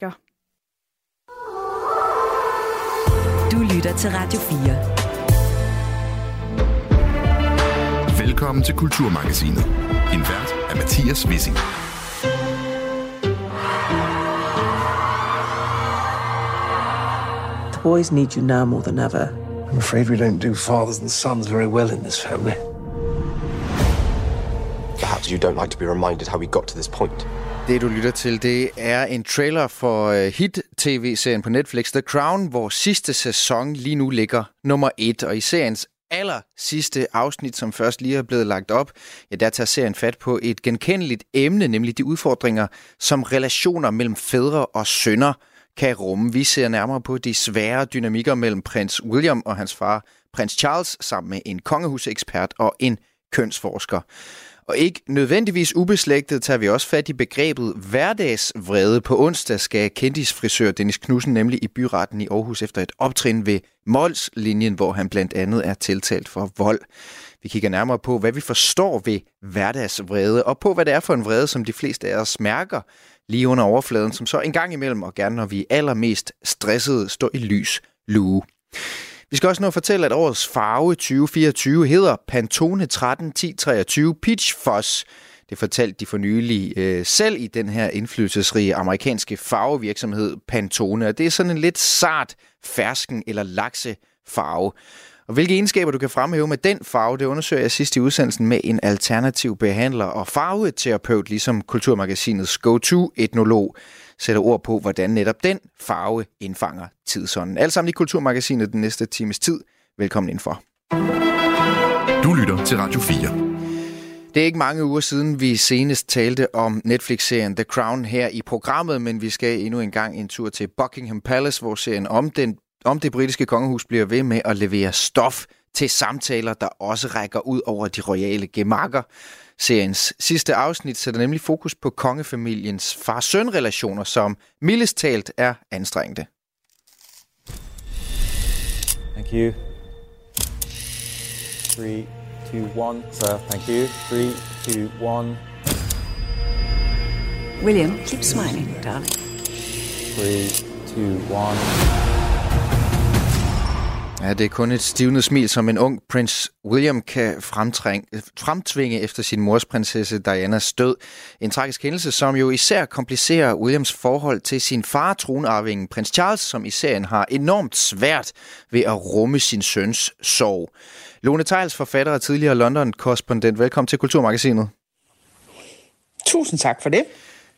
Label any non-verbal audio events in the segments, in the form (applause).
Du lytter til Radio 4. Velkommen til Kulturmagasinet. En vært er Mathias Wissing. The boys need you now more than ever. I'm afraid we don't do fathers and sons very well in this family. Perhaps you don't like to be reminded how we got to this point. Det, du lytter til, det er en trailer for øh, hit-tv-serien på Netflix, The Crown, hvor sidste sæson lige nu ligger nummer et. Og i seriens aller sidste afsnit, som først lige er blevet lagt op, ja, der tager serien fat på et genkendeligt emne, nemlig de udfordringer, som relationer mellem fædre og sønner kan rumme. Vi ser nærmere på de svære dynamikker mellem prins William og hans far, prins Charles, sammen med en kongehusekspert og en kønsforsker. Og ikke nødvendigvis ubeslægtet tager vi også fat i begrebet hverdagsvrede. På onsdag skal frisør Dennis Knudsen nemlig i byretten i Aarhus efter et optrin ved Mols-linjen, hvor han blandt andet er tiltalt for vold. Vi kigger nærmere på, hvad vi forstår ved hverdagsvrede, og på, hvad det er for en vrede, som de fleste af os mærker lige under overfladen, som så en gang imellem, og gerne når vi er allermest stressede, står i lys lue. Vi skal også nå at fortælle, at årets farve 2024 hedder Pantone 13 1023 Peach Fuzz. Det fortalte de for nylig øh, selv i den her indflydelsesrige amerikanske farvevirksomhed Pantone. Og det er sådan en lidt sart, fersken eller lakse farve. Og hvilke egenskaber du kan fremhæve med den farve, det undersøger jeg sidst i udsendelsen med en alternativ behandler og farveterapeut, ligesom Kulturmagasinets go-to-etnolog sætter ord på, hvordan netop den farve indfanger tidsånden. Alt sammen i Kulturmagasinet den næste times tid. Velkommen indenfor. Du lytter til Radio 4. Det er ikke mange uger siden, vi senest talte om Netflix-serien The Crown her i programmet, men vi skal endnu en gang en tur til Buckingham Palace, hvor serien om, den, om det britiske kongehus bliver ved med at levere stof til samtaler, der også rækker ud over de royale gemakker. Seriens sidste afsnit sætter nemlig fokus på kongefamiliens far-søn-relationer, som mildest talt er anstrengte. Thank you. Three, two, one. Sir, thank you. Three, two, one. William, keep smiling, darling. Three, two, one. Ja, det er kun et stivnet smil, som en ung prins William kan fremtvinge efter sin mors prinsesse Dianas død. En tragisk hændelse, som jo især komplicerer Williams forhold til sin far, tronarvingen prins Charles, som i serien har enormt svært ved at rumme sin søns sorg. Lone Tejls, forfatter og tidligere London-korrespondent. Velkommen til Kulturmagasinet. Tusind tak for det.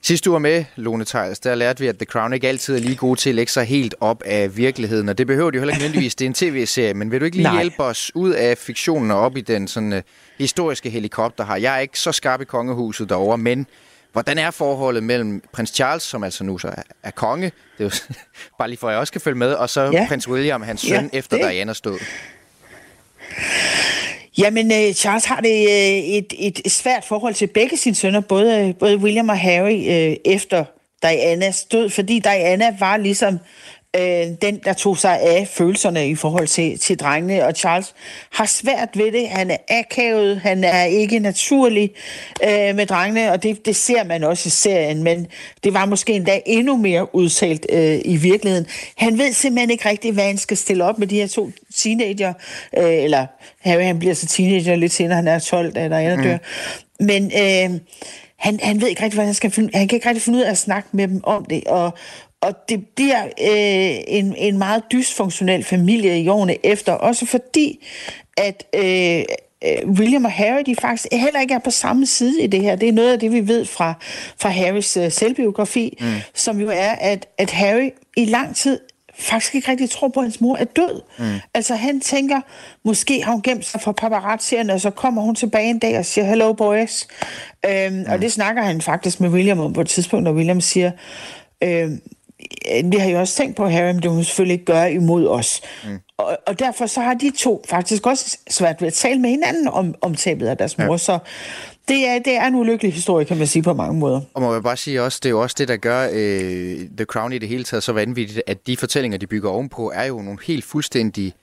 Sidste uge med, Lone Theils, der lærte vi, at The Crown ikke altid er lige god til at lægge sig helt op af virkeligheden, og det behøver de jo heller ikke nødvendigvis. Det er en tv-serie, men vil du ikke lige Nej. hjælpe os ud af fiktionen og op i den sådan, uh, historiske helikopter her? Jeg er ikke så skarp i kongehuset derovre, men hvordan er forholdet mellem prins Charles, som altså nu så er, konge, det er jo (laughs) bare lige for, at jeg også kan følge med, og så ja. prins William, hans søn, ja, efter det. Diana stod? Jamen, øh, Charles har det øh, et, et svært forhold til begge sine sønner, både, øh, både William og Harry, øh, efter Dianas død, fordi Diana var ligesom øh, den, der tog sig af følelserne i forhold til, til drengene, og Charles har svært ved det. Han er akavet, han er ikke naturlig øh, med drengene, og det, det ser man også i serien, men det var måske endda endnu mere udtalt øh, i virkeligheden. Han ved simpelthen ikke rigtigt, hvad han skal stille op med de her to teenager, øh, eller Harry han bliver så teenager lidt senere, han er 12, da der er dør. Mm. Men øh, han, han ved ikke rigtig, hvad han skal finde, han kan ikke rigtig finde ud af at snakke med dem om det, og, og det bliver øh, en, en meget dysfunktionel familie i årene efter, også fordi, at øh, øh, William og Harry, de faktisk heller ikke er på samme side i det her. Det er noget af det, vi ved fra, fra Harrys øh, selvbiografi, mm. som jo er, at, at Harry i lang tid faktisk ikke rigtig tror på, at hans mor er død. Mm. Altså han tænker, måske har hun gemt sig for paparazzierne, og så kommer hun tilbage en dag og siger, hello boys. Øhm, mm. Og det snakker han faktisk med William om på et tidspunkt, når William siger, øhm, vi har jo også tænkt på, Harry, men det må selvfølgelig ikke gøre imod os. Mm. Og, og derfor så har de to faktisk også svært ved at tale med hinanden om, om tabet af deres mor. Ja. Så det er, det er en ulykkelig historie, kan man sige på mange måder. Og må jeg bare sige også, det er jo også det, der gør øh, The Crown i det hele taget så vanvittigt, at de fortællinger, de bygger ovenpå, er jo nogle helt fuldstændig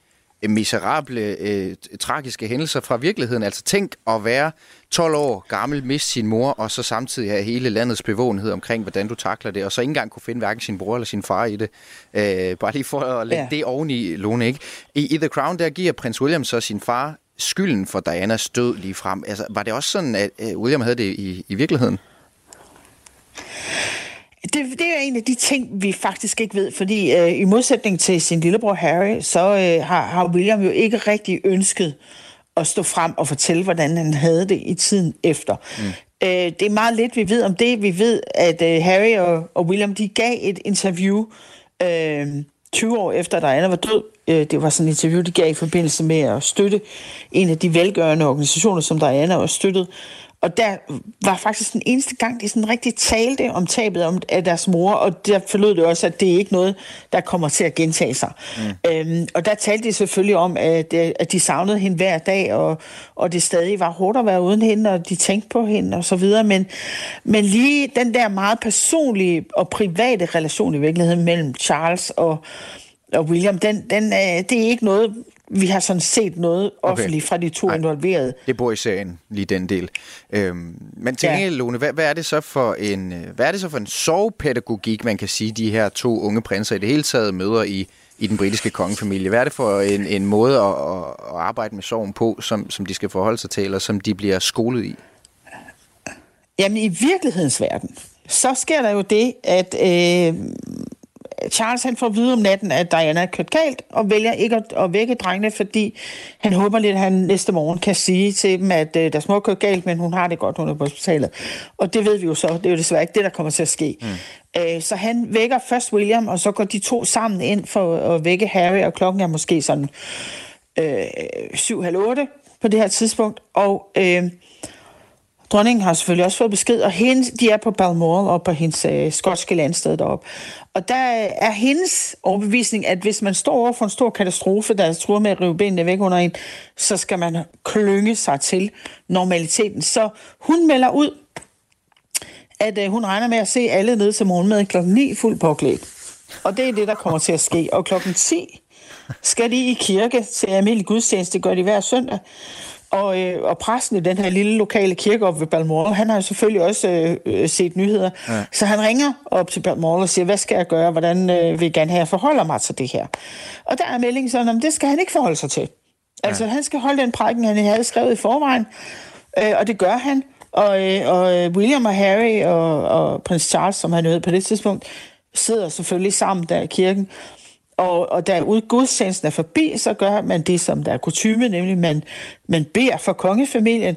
miserable, øh, tragiske hændelser fra virkeligheden. Altså tænk at være 12 år gammel, miste sin mor, og så samtidig have hele landets bevågenhed omkring, hvordan du takler det, og så ikke engang kunne finde hverken sin bror eller sin far i det. Øh, bare lige for at lægge ja. det oveni, Lone, ikke? I, I The Crown, der giver prins William så sin far skylden for Dianas død lige frem. Altså, var det også sådan, at William havde det i, i virkeligheden? Det, det er en af de ting, vi faktisk ikke ved, fordi øh, i modsætning til sin lillebror Harry, så øh, har, har William jo ikke rigtig ønsket at stå frem og fortælle, hvordan han havde det i tiden efter. Mm. Øh, det er meget lidt, vi ved om det. Vi ved, at øh, Harry og, og William, de gav et interview øh, 20 år efter Diana var død. Øh, det var sådan et interview, de gav i forbindelse med at støtte en af de velgørende organisationer, som Diana også støttede. Og der var faktisk den eneste gang, de sådan rigtig talte om tabet om, af deres mor, og der forlod det også, at det er ikke noget, der kommer til at gentage sig. Mm. Øhm, og der talte de selvfølgelig om, at, øh, at de savnede hende hver dag, og, og det stadig var hårdt at være uden hende, og de tænkte på hende og så videre. Men, men lige den der meget personlige og private relation i virkeligheden mellem Charles og, og William, den, den, øh, det er ikke noget, vi har sådan set noget offentligt okay. fra de to Ej, involverede. Det bor i serien, lige den del. Øhm, men til ja. Lone, hvad, hvad, er det så for en, øh, hvad er det så for en sovepædagogik, man kan sige, de her to unge prinser i det hele taget møder i, i den britiske kongefamilie? Hvad er det for en, en måde at, at, at arbejde med sorgen på, som, som de skal forholde sig til, eller som de bliver skolet i? Jamen, i virkelighedens verden, så sker der jo det, at øh, Charles han får at vide om natten, at Diana er kørt galt, og vælger ikke at, at vække drengene, fordi han håber lidt, at han næste morgen kan sige til dem, at uh, der små kørt galt, men hun har det godt, hun er på hospitalet. Og det ved vi jo så, det er jo desværre ikke det, der kommer til at ske. Mm. Uh, så han vækker først William, og så går de to sammen ind for at vække Harry, og klokken er måske sådan halv otte på det her tidspunkt. Og uh, Dronningen har selvfølgelig også fået besked, og hende, de er på Balmoral og på hendes øh, skotske landsted deroppe. Og der øh, er hendes overbevisning, at hvis man står over for en stor katastrofe, der tror med at rive benene væk under en, så skal man klynge sig til normaliteten. Så hun melder ud, at øh, hun regner med at se alle ned til morgenmad kl. 9 fuld påklædt. Og det er det, der kommer til at ske. Og klokken 10 skal de i kirke til almindelig gudstjeneste. Det gør de hver søndag. Og, øh, og præsten i den her lille lokale kirke op ved Balmoral, han har selvfølgelig også øh, øh, set nyheder. Ja. Så han ringer op til Balmoral og siger, hvad skal jeg gøre? Hvordan øh, vil jeg gerne have, jeg forholder mig til det her? Og der er meldingen sådan, at det skal han ikke forholde sig til. Altså, ja. han skal holde den prædiken, han havde skrevet i forvejen, øh, og det gør han. Og, øh, og øh, William og Harry og, og prins Charles, som han hed på det tidspunkt, sidder selvfølgelig sammen der i kirken. Og, og da gudstjenesten er forbi, så gør man det, som der er kutume, nemlig man, man beder for kongefamilien.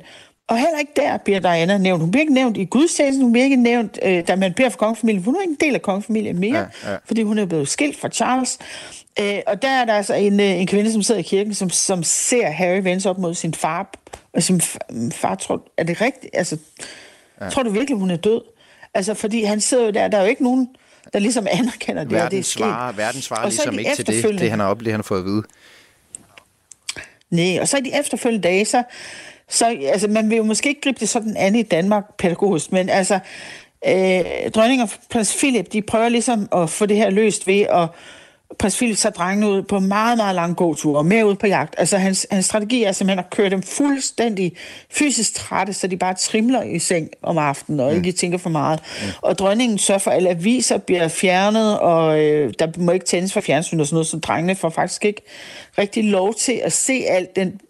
Og heller ikke der bliver Diana nævnt. Hun bliver ikke nævnt i gudstjenesten, hun bliver ikke nævnt, øh, da man beder for kongefamilien. Hun er ikke en del af kongefamilien mere, ja, ja. fordi hun er blevet skilt fra Charles. Øh, og der er der altså en, øh, en kvinde, som sidder i kirken, som, som ser Harry vende op mod sin far. Og sin far tror, er det rigtigt? Altså, ja. tror du virkelig, hun er død? Altså, fordi han sidder jo der, der er jo ikke nogen der ligesom anerkender det, verden det er svarer, Verden svarer ligesom de ikke til det, det, han har oplevet, han har fået at vide. Nej, og så i de efterfølgende dage, så, så altså, man vil jo måske ikke gribe det sådan an i Danmark pædagogisk, men altså, øh, dronning og prins Philip, de prøver ligesom at få det her løst ved at prins Philip tager drengene ud på meget, meget lange gåture og mere ud på jagt. Altså hans, hans strategi er simpelthen at køre dem fuldstændig fysisk trætte, så de bare trimler i seng om aftenen og mm. ikke tænker for meget. Mm. Og dronningen sørger for, at alle aviser bliver fjernet, og øh, der må ikke tændes for fjernsyn og sådan noget, så drengene får faktisk ikke rigtig lov til at se alt den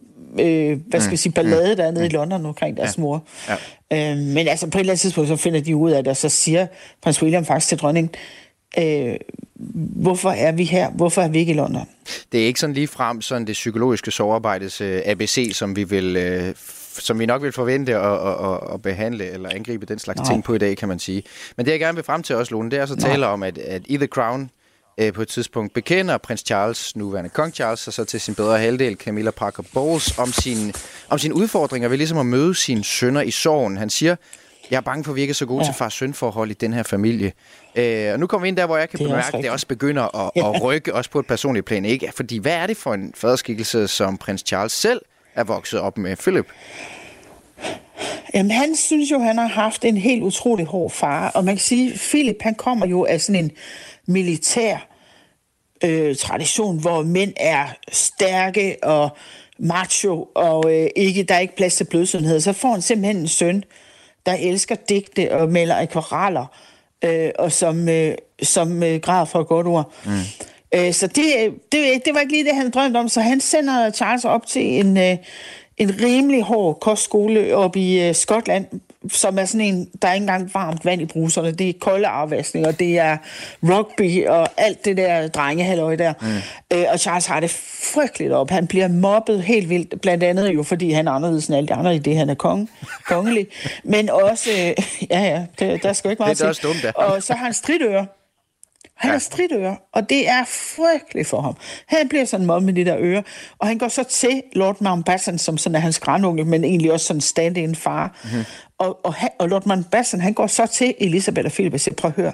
øh, hvad skal vi mm. sige, ballade, der er nede i mm. London omkring deres ja. mor. Ja. Øh, men altså på et eller andet tidspunkt, så finder de ud af det, og så siger prins William faktisk til dronningen, øh, hvorfor er vi her? Hvorfor er vi ikke i London? Det er ikke sådan lige frem sådan det psykologiske sovearbejdes øh, ABC, som vi vil... Øh, som vi nok vil forvente at, at, at behandle eller angribe den slags Nej. ting på i dag, kan man sige. Men det, jeg gerne vil frem til også, Lone, det er så tale om, at, at i The Crown øh, på et tidspunkt bekender prins Charles, nuværende kong Charles, og så til sin bedre halvdel, Camilla Parker Bowles, om sin, om sine udfordringer ved ligesom at møde sine sønner i sorgen. Han siger, jeg er bange for, at vi ikke er så gode ja. til far-søn-forhold i den her familie. Øh, og nu kommer vi ind der, hvor jeg kan det bemærke, at det også begynder at, ja. at rykke, også på et personligt plan. Ikke? Fordi hvad er det for en faderskikkelse, som prins Charles selv er vokset op med Philip? Jamen, han synes jo, han har haft en helt utrolig hård far. Og man kan sige, Philip, han kommer jo af sådan en militær øh, tradition, hvor mænd er stærke og macho, og øh, ikke, der er ikke plads til blødsundhed. Så får han simpelthen en søn, der elsker digte og maler akvareller, øh, og som, øh, som øh, græder for et godt ord. Mm. Øh, så det, det, det var ikke lige det, han drømte om, så han sender Charles op til en, øh, en rimelig hård kostskole op i øh, Skotland, som er sådan en, der er ikke engang varmt vand i bruserne. Det er kolde afvaskning, og det er rugby og alt det der drengehalløj der. Mm. Øh, og Charles har det frygteligt op. Han bliver mobbet helt vildt, blandt andet jo, fordi han er anderledes end alle de andre i det, han er konge, kongelig. Men også, øh, (laughs) ja ja, det, der skal jo ikke meget Det er også dumt. Og så har han stridører. Han ja. har stridører, og det er frygteligt for ham. Han bliver sådan meget med de der ører, og han går så til Lord Mountbatten, som sådan er hans grandonkel, men egentlig også sådan stand-in far. Mm-hmm. Og, og, og Lord Mountbatten, han går så til Elisabeth og Philip og siger, prøv at høre,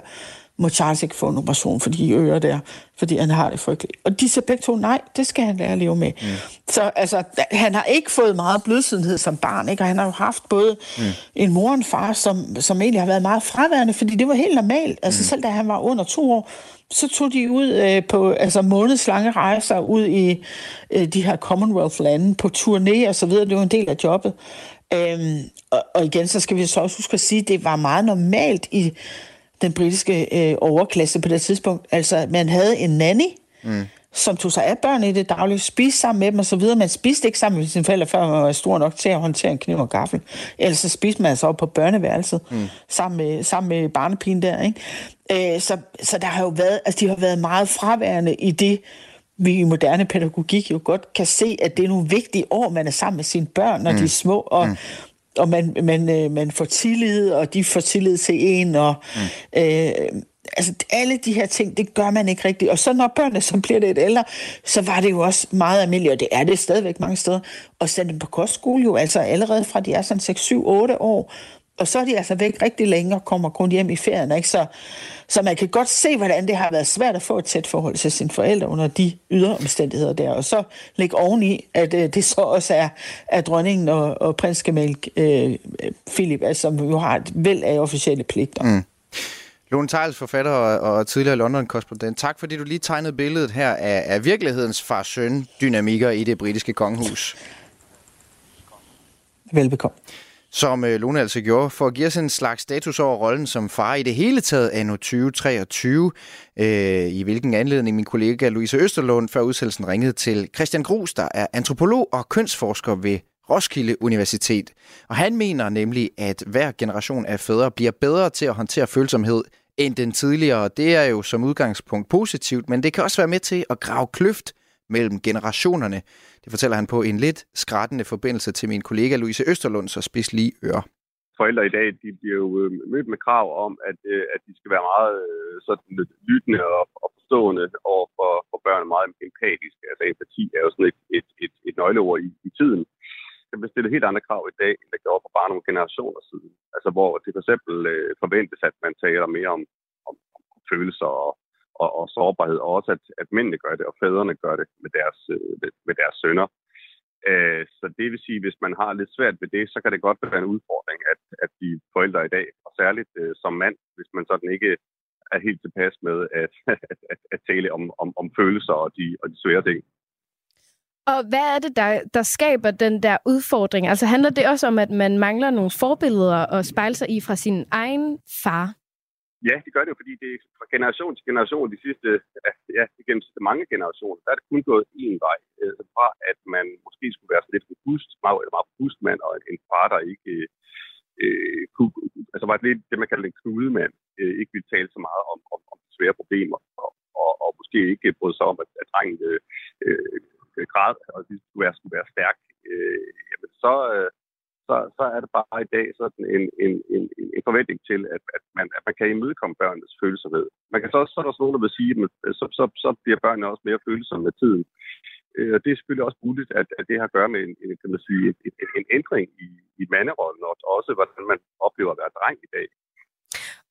må Charles ikke få en operation for de ører der, fordi han har det frygteligt. Og de siger begge to, nej, det skal han lære at leve med. Mm. Så altså, han har ikke fået meget blødsødenhed som barn, ikke? og han har jo haft både mm. en mor og en far, som, som egentlig har været meget fraværende, fordi det var helt normalt. Altså mm. selv da han var under to år, så tog de ud øh, på altså månedslange rejser ud i øh, de her Commonwealth-lande på turné og så videre. Det var en del af jobbet. Øhm, og, og igen, så skal vi så også huske at sige, at det var meget normalt i den britiske øh, overklasse på det tidspunkt. Altså, man havde en nanny, mm. som tog sig af børn i det daglige, spiste sammen med dem osv. Man spiste ikke sammen med sine forældre, før man var stor nok til at håndtere en kniv og gaffel. Ellers så spiste man altså op på børneværelset, mm. sammen, med, sammen med barnepigen der. Ikke? Øh, så, så der har jo været, altså, de har været meget fraværende i det, vi i moderne pædagogik jo godt kan se, at det er nogle vigtige år, man er sammen med sine børn, når mm. de er små, og, mm og man, man, øh, man får tillid, og de får tillid til en, og mm. øh, altså alle de her ting, det gør man ikke rigtigt. Og så når børnene så bliver lidt ældre, så var det jo også meget almindeligt, og det er det stadigvæk mange steder, at sende dem på kostskole jo, altså allerede fra de er sådan 6, 7, 8 år, og så er de altså væk rigtig længe og kommer kun hjem i ferien. Ikke? Så, så man kan godt se, hvordan det har været svært at få et tæt forhold til sine forældre under de ydre omstændigheder der. Og så lægge oveni, at øh, det så også er, at dronningen og, og prins Gamal øh, Philip, altså, som jo har et væld af officielle pligter. Mm. Lone Tejls, forfatter og, og tidligere London-korrespondent. Tak fordi du lige tegnede billedet her af, af virkelighedens far-søn-dynamikker i det britiske kongehus. Velbekomme som øh, Lone altså gjorde, for at give os en slags status over rollen som far i det hele taget anno 2023, øh, i hvilken anledning min kollega Louise Østerlund før udsendelsen ringede til Christian Grus, der er antropolog og kønsforsker ved Roskilde Universitet. Og han mener nemlig, at hver generation af fædre bliver bedre til at håndtere følsomhed end den tidligere. Det er jo som udgangspunkt positivt, men det kan også være med til at grave kløft mellem generationerne. Det fortæller han på en lidt skrættende forbindelse til min kollega Louise Østerlund, så spids lige øre. Forældre i dag de bliver jo øh, mødt med krav om, at, øh, at de skal være meget øh, sådan lyttende og, og forstående over for, for børn, meget empatiske. Altså empati er jo sådan et, et, et, et nøgleord i, i tiden. Der bliver stillet helt andre krav i dag, end der gjorde for bare nogle generationer siden. Altså hvor det for eksempel øh, forventes, at man taler mere om, om, om følelser og, og, og sårbarhed, og også at, at mændene gør det, og fædrene gør det med deres, øh, med deres sønner. Øh, så det vil sige, hvis man har lidt svært ved det, så kan det godt være en udfordring, at, at de forældre i dag, og særligt øh, som mand, hvis man sådan ikke er helt tilpas med (laughs) at, at, at, at tale om, om, om følelser og de, og de svære ting. Og hvad er det, der, der skaber den der udfordring? Altså handler det også om, at man mangler nogle forbilleder at spejle sig i fra sin egen far? Ja, det gør det jo, fordi det er fra generation til generation, de sidste, ja, gennem mange generationer, der er det kun gået én vej. Øh, fra at man måske skulle være sådan lidt robust, meget, eller meget robust mand, og en far, der ikke øh, kunne, altså var lidt det, man kalder en knudemand, øh, ikke ville tale så meget om, om, om svære problemer, og, og, og måske ikke brød sig om, at, at drengen øh, øh, græd, og det skulle være, skulle være stærk, øh, jamen så, øh, så, så er det bare i dag sådan en, en, en, en forventning til, at, at, man, at man kan imødekomme børnenes følelser ved. Man kan så, så er der også nogen, der vil sige, at så, så, så bliver børnene også mere følsomme med tiden. Øh, og det er selvfølgelig også muligt, at, at det har at gøre med en, en, kan man sige, en, en, en ændring i, i manderollen, og også hvordan man oplever at være dreng i dag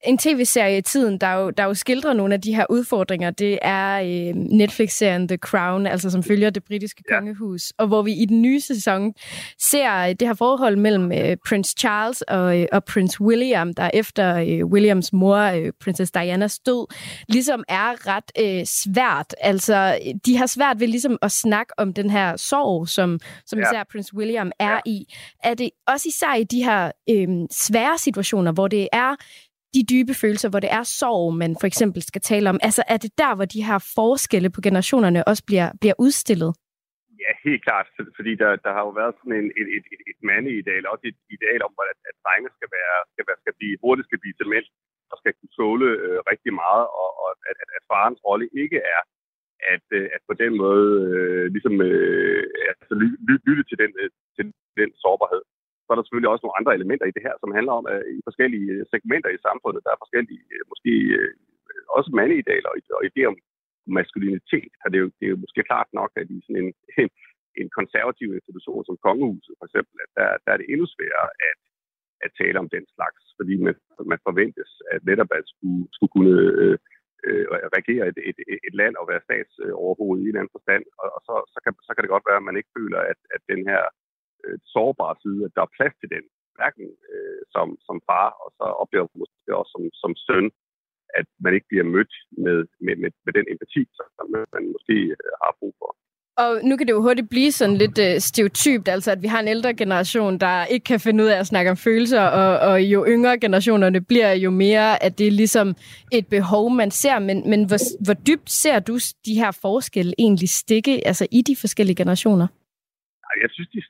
en tv-serie i tiden, der jo, der jo skildrer nogle af de her udfordringer. Det er øh, Netflix-serien The Crown, altså som følger det britiske ja. kongehus. Og hvor vi i den nye sæson ser det her forhold mellem øh, Prince Charles og, øh, og Prince William, der efter øh, Williams mor, øh, Princess Dianas død, ligesom er ret øh, svært. Altså, de har svært ved ligesom at snakke om den her sorg, som, som ja. især Prince William er ja. i. Er det også især i de her øh, svære situationer, hvor det er de dybe følelser, hvor det er sorg, man for eksempel skal tale om? Altså er det der, hvor de her forskelle på generationerne også bliver, bliver udstillet? Ja, helt klart, fordi der, der har jo været sådan en, et, et, et, et mandeideal, også et ideal om, at, at drenge skal, være, skal, være, skal blive, hurtigt skal blive til mænd, og skal kunne tåle øh, rigtig meget, og, og at, at, at farens rolle ikke er at, øh, at på den måde øh, ligesom, øh, altså, lytte til den, øh, til den sårbarhed så er der selvfølgelig også nogle andre elementer i det her, som handler om, at i forskellige øh, segmenter i samfundet, der er forskellige, øh, måske øh, også mandeidealer og idéer om maskulinitet. Og det er jo, det er jo måske klart nok, at i sådan en, en, en konservativ institution som kongehuset for eksempel, at der, der er det endnu sværere at, at tale om den slags, fordi man, man forventes at netop at skulle, skulle kunne øh, regere et, et, et land og være statsoverhoved i en eller anden forstand, og, og så, så, kan, så kan det godt være, at man ikke føler, at, at den her øh, sårbare side, at der er plads til den, hverken øh, som, som far, og så oplever man måske også som, som søn, at man ikke bliver mødt med, med, med, med den empati, som man måske øh, har brug for. Og nu kan det jo hurtigt blive sådan lidt øh, stereotypt, altså at vi har en ældre generation, der ikke kan finde ud af at snakke om følelser, og, og jo yngre generationerne bliver, jo mere at det er ligesom et behov, man ser. Men, men hvor, hvor dybt ser du de her forskelle egentlig stikke altså i de forskellige generationer? Jeg synes, de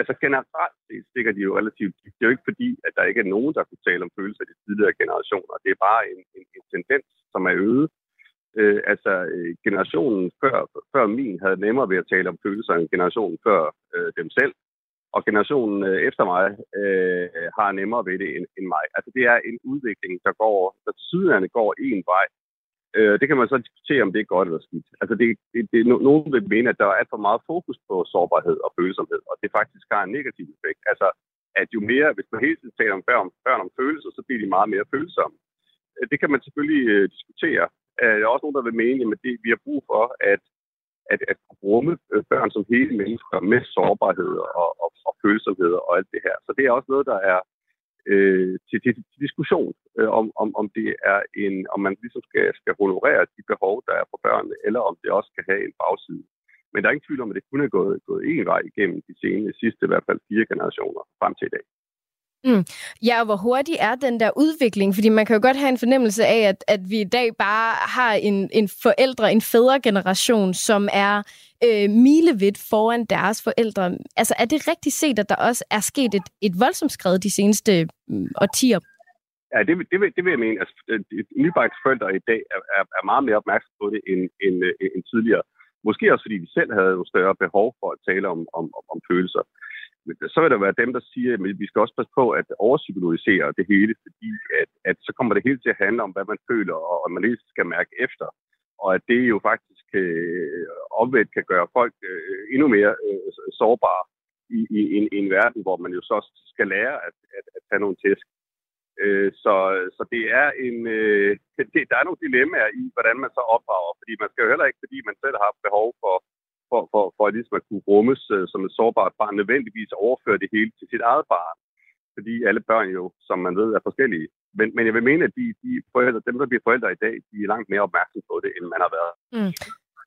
altså generelt det stikker de jo relativt Det er jo ikke fordi, at der ikke er nogen, der kunne tale om følelser i de tidligere generationer. Det er bare en, en, en tendens, som er øget. Øh, altså øh, generationen før, før min havde nemmere ved at tale om følelser end generationen før øh, dem selv. Og generationen øh, efter mig øh, har nemmere ved det end, end mig. Altså det er en udvikling, der går, der til går en vej, Øh, det kan man så diskutere, om det er godt eller skidt. Altså, det, det, det, nogen vil mene, at der er alt for meget fokus på sårbarhed og følsomhed, og det faktisk har en negativ effekt. Altså, at jo mere, hvis man hele tiden taler om børn, børn om følelser, så bliver de meget mere følsomme. Øh, det kan man selvfølgelig øh, diskutere. Øh, der er også nogen, der vil mene, at det, vi har brug for, at, at, at rumme øh, børn som hele mennesker med sårbarhed og, og, og følsomhed og alt det her. Så det er også noget, der er øh, til, til, til diskussion, øh, om, om, om det er en, om man ligesom skal, skal honorere de behov, der er for børnene, eller om det også skal have en bagside. Men der er ingen tvivl om, at det kun er gået, gået én vej igennem de seneste, sidste i hvert fald fire generationer frem til i dag. Mm. Ja, og hvor hurtig er den der udvikling? Fordi man kan jo godt have en fornemmelse af, at, at vi i dag bare har en, en forældre, en fædregeneration, som er øh, milevidt foran deres forældre. Altså, er det rigtigt set, at der også er sket et, et voldsomt skred de seneste øh, årtier? Ja, det, det, vil, det vil jeg mene. Altså, øh, nybagte forældre i dag er, er, er meget mere opmærksom på det end, end, øh, end tidligere. Måske også fordi de selv havde jo større behov for at tale om, om, om, om følelser så vil der være dem, der siger, at vi skal også passe på at overpsykologisere det hele, fordi at, at så kommer det hele til at handle om, hvad man føler, og man lige skal mærke efter. Og at det jo faktisk øh, omvendt kan gøre folk øh, endnu mere øh, sårbare i, i, i, en, i en verden, hvor man jo så skal lære at, at, at tage nogle tæsk. Øh, så, så det er en, øh, det, der er nogle dilemmaer i, hvordan man så opdrager, fordi man skal jo heller ikke, fordi man selv har behov for for, for, for at, ligesom at kunne rummes øh, som et sårbart barn, nødvendigvis overføre det hele til sit eget barn. Fordi alle børn jo, som man ved, er forskellige. Men, men jeg vil mene, at de, de forældre, dem, der bliver forældre i dag, de er langt mere opmærksomme på det, end man har været. Mm.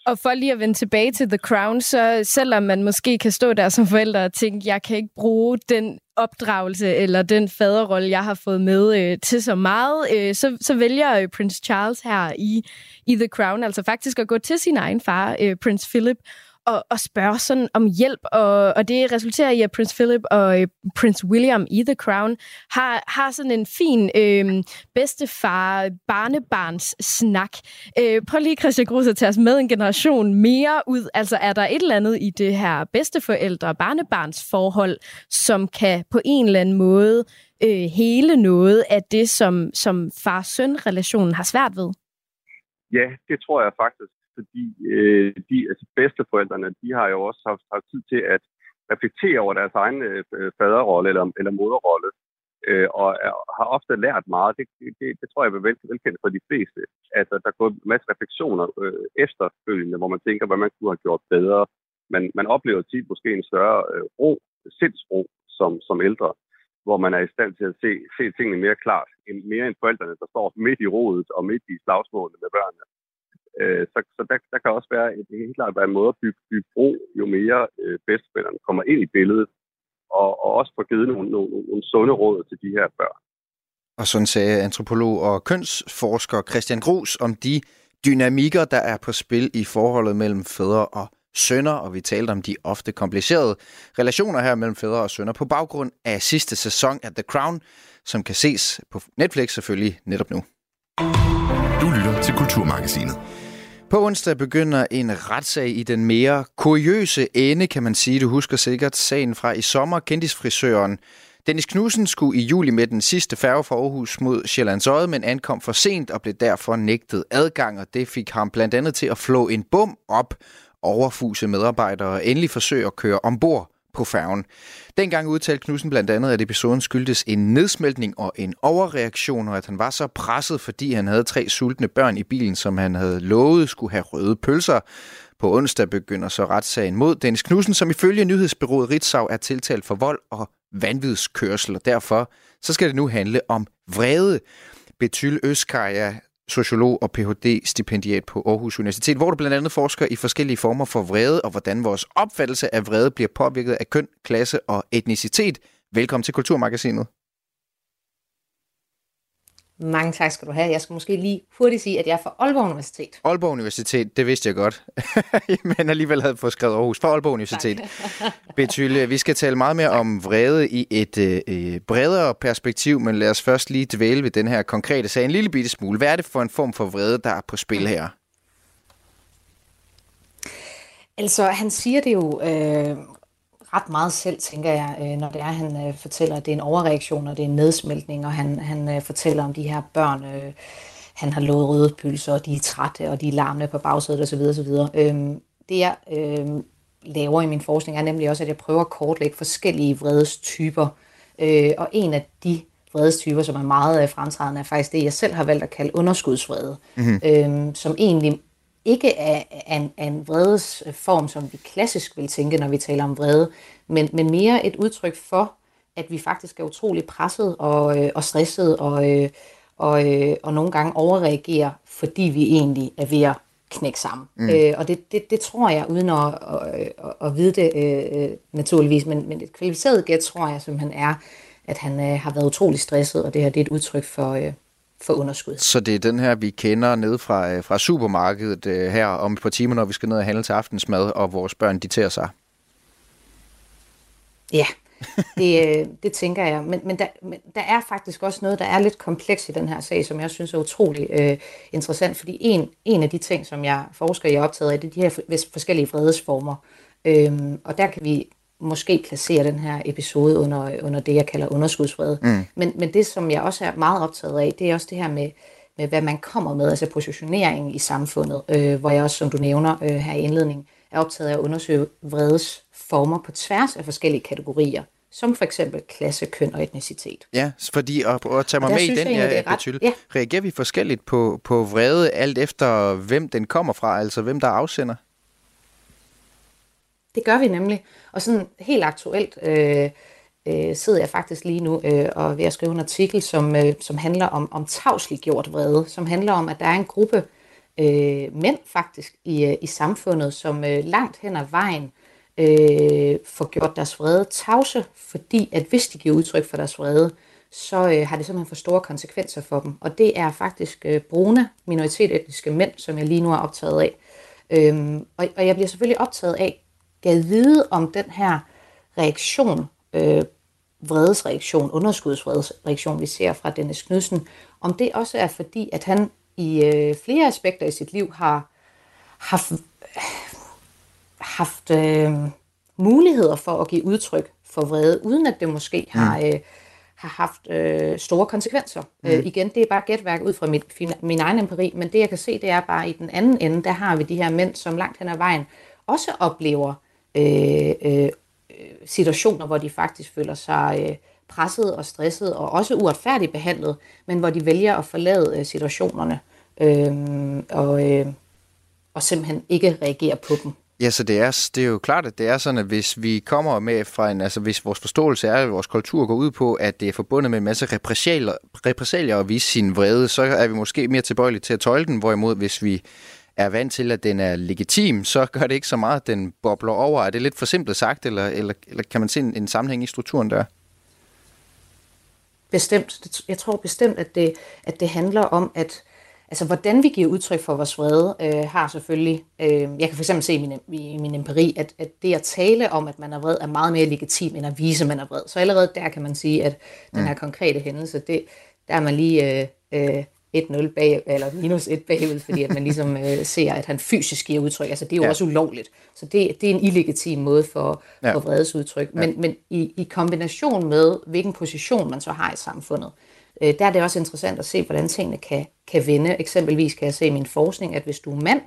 Og for lige at vende tilbage til The Crown, så selvom man måske kan stå der som forældre og tænke, jeg kan ikke bruge den opdragelse eller den faderrolle, jeg har fået med øh, til så meget, øh, så, så vælger øh, Prince Charles her i, i The Crown altså faktisk at gå til sin egen far, øh, Prince Philip, og, og spørge sådan om hjælp, og, og det resulterer i, at Prince Philip og øh, Prince William i The Crown har, har sådan en fin øh, bedstefar-barnebarns snak. Øh, prøv lige, Christian Grus, at tage os med en generation mere ud. Altså, er der et eller andet i det her bedsteforældre-barnebarns forhold, som kan på en eller anden måde øh, hele noget af det, som, som far-søn-relationen har svært ved? Ja, det tror jeg faktisk fordi øh, de altså bedsteforældrene, de har jo også haft, haft tid til at reflektere over deres egen øh, faderrolle eller, eller moderrolle. øh, og er, har ofte lært meget. Det, det, det tror jeg er vel, velkendt for de fleste. Altså, der går en masse refleksioner øh, efterfølgende, hvor man tænker, hvad man kunne have gjort bedre. Men man oplever tit måske en større øh, ro, sindsro som, som ældre, hvor man er i stand til at se, se tingene mere klart, end, mere end forældrene, der står midt i rodet og midt i slagsmålene med børnene. Øh, så så der, der kan også være, det helt klart være en måde at bygge, bygge bro, jo mere øh, bedsteforældrene kommer ind i billedet, og, og også få givet nogle, nogle, nogle sunde råd til de her børn. Og sådan sagde antropolog og kønsforsker Christian Grus om de dynamikker, der er på spil i forholdet mellem fædre og sønner, og vi talte om de ofte komplicerede relationer her mellem fædre og sønner på baggrund af sidste sæson af The Crown, som kan ses på Netflix selvfølgelig netop nu. Du lytter til Kulturmagasinet. På onsdag begynder en retssag i den mere kuriøse ende, kan man sige. Du husker sikkert sagen fra i sommer. Kendisfrisøren Dennis Knudsen skulle i juli med den sidste færge fra Aarhus mod Sjællands Øde, men ankom for sent og blev derfor nægtet adgang, og det fik ham blandt andet til at flå en bum op, overfuse medarbejdere og endelig forsøge at køre ombord på færgen. Dengang udtalte Knudsen blandt andet, at episoden skyldtes en nedsmeltning og en overreaktion, og at han var så presset, fordi han havde tre sultne børn i bilen, som han havde lovet skulle have røde pølser. På onsdag begynder så retssagen mod Dennis Knudsen, som ifølge nyhedsbyrået Ritzau er tiltalt for vold og vanvidskørsel, og derfor så skal det nu handle om vrede. Betyl Øskaja sociolog og Ph.D.-stipendiat på Aarhus Universitet, hvor du blandt andet forsker i forskellige former for vrede, og hvordan vores opfattelse af vrede bliver påvirket af køn, klasse og etnicitet. Velkommen til Kulturmagasinet. Mange tak skal du have. Jeg skal måske lige hurtigt sige, at jeg er fra Aalborg Universitet. Aalborg Universitet, det vidste jeg godt. (laughs) Men alligevel havde fået skrevet Aarhus fra Aalborg Universitet. Betylle, vi skal tale meget mere om vrede i et øh, bredere perspektiv, men lad os først lige dvæle ved den her konkrete sag en lille bitte smule. Hvad er det for en form for vrede, der er på spil her? Altså, han siger det jo øh, ret meget selv, tænker jeg, øh, når det er, han øh, fortæller, at det er en overreaktion, og det er en nedsmeltning, og han, han øh, fortæller om de her børn, han har lovet røde pølser, og de er trætte, og de er larmende på bagsædet osv. osv. Øhm, det jeg øh, laver i min forskning er nemlig også, at jeg prøver at kortlægge forskellige vredestyper, og en af de vredestyper, som er meget fremtrædende, er faktisk det, jeg selv har valgt at kalde underskudsvrede, mm-hmm. som egentlig ikke af, af, en, af en vredesform, som vi klassisk vil tænke, når vi taler om vrede, men, men mere et udtryk for, at vi faktisk er utrolig presset og, øh, og stresset og, øh, og, øh, og nogle gange overreagerer, fordi vi egentlig er ved at knække sammen. Mm. Øh, og det, det, det tror jeg, uden at, at, at, at vide det øh, naturligvis, men, men et kvalificeret gæt tror jeg simpelthen er, at han øh, har været utrolig stresset, og det her det er et udtryk for, øh, for underskud. Så det er den her, vi kender ned fra, øh, fra supermarkedet øh, her om et par timer, når vi skal ned og handle til aftensmad, og vores børn diterer sig? Ja, det, øh, det tænker jeg. Men, men, der, men der er faktisk også noget, der er lidt kompleks i den her sag, som jeg synes er utrolig øh, interessant, fordi en, en af de ting, som jeg forsker i optaget af, det er de her forskellige vredesformer. Øhm, og der kan vi måske placere den her episode under, under det, jeg kalder underskudsfred. Mm. Men, men det, som jeg også er meget optaget af, det er også det her med, med hvad man kommer med, altså positioneringen i samfundet, øh, hvor jeg også, som du nævner øh, her i indledningen, er optaget af at undersøge vredes former på tværs af forskellige kategorier, som for eksempel klasse, køn og etnicitet. Ja, fordi at, at tage mig med i den, jeg, ja, ret, ja. reagerer vi forskelligt på, på vrede, alt efter hvem den kommer fra, altså hvem der afsender? Det gør vi nemlig. Og sådan helt aktuelt øh, øh, sidder jeg faktisk lige nu øh, og ved at skrive en artikel, som, øh, som handler om, om tavsliggjort vrede, som handler om, at der er en gruppe øh, mænd faktisk i, øh, i samfundet, som øh, langt hen ad vejen øh, får gjort deres vrede tavse, fordi at hvis de giver udtryk for deres vrede, så øh, har det simpelthen for store konsekvenser for dem. Og det er faktisk øh, brune minoritetsetniske mænd, som jeg lige nu er optaget af. Øhm, og, og jeg bliver selvfølgelig optaget af, gad vide om den her reaktion, øh, vredesreaktion, underskudsvredesreaktion, vi ser fra Dennis Knudsen, om det også er fordi, at han i øh, flere aspekter i sit liv har haft, haft øh, muligheder for at give udtryk for vrede, uden at det måske mm. har, øh, har haft øh, store konsekvenser. Mm. Øh, igen, det er bare gætværk ud fra mit, min egen empiri, men det jeg kan se, det er bare i den anden ende, der har vi de her mænd, som langt hen ad vejen også oplever øh, øh, situationer, hvor de faktisk føler sig øh, presset og stresset og også uretfærdigt behandlet, men hvor de vælger at forlade øh, situationerne øh, og, øh, og simpelthen ikke reagere på dem. Ja, så det er, det er jo klart, at det er sådan, at hvis vi kommer med fra en, altså hvis vores forståelse er, at vores kultur går ud på, at det er forbundet med en masse repressalier, repressalier at vise sin vrede, så er vi måske mere tilbøjelige til at tøjle den, hvorimod hvis vi er vant til, at den er legitim, så gør det ikke så meget, at den bobler over. Er det lidt for simpelt sagt, eller, eller, eller kan man se en, en sammenhæng i strukturen der? Bestemt. Jeg tror bestemt, at det, at det handler om, at altså, hvordan vi giver udtryk for vores vrede, øh, har selvfølgelig... Øh, jeg kan fx se i min, i min empiri, at, at det at tale om, at man er vred, er meget mere legitim, end at vise, at man er vred. Så allerede der kan man sige, at den mm. her konkrete hændelse, det, der er man lige... Øh, øh, 1-0 bag, eller minus 1 bagud, fordi at man ligesom (laughs) øh, ser, at han fysisk giver udtryk. Altså det er jo ja. også ulovligt. Så det, det er en illegitim måde for, ja. for vredesudtryk. Men, ja. men i, i kombination med, hvilken position man så har i samfundet, øh, der er det også interessant at se, hvordan tingene kan, kan vende. Eksempelvis kan jeg se i min forskning, at hvis du er mand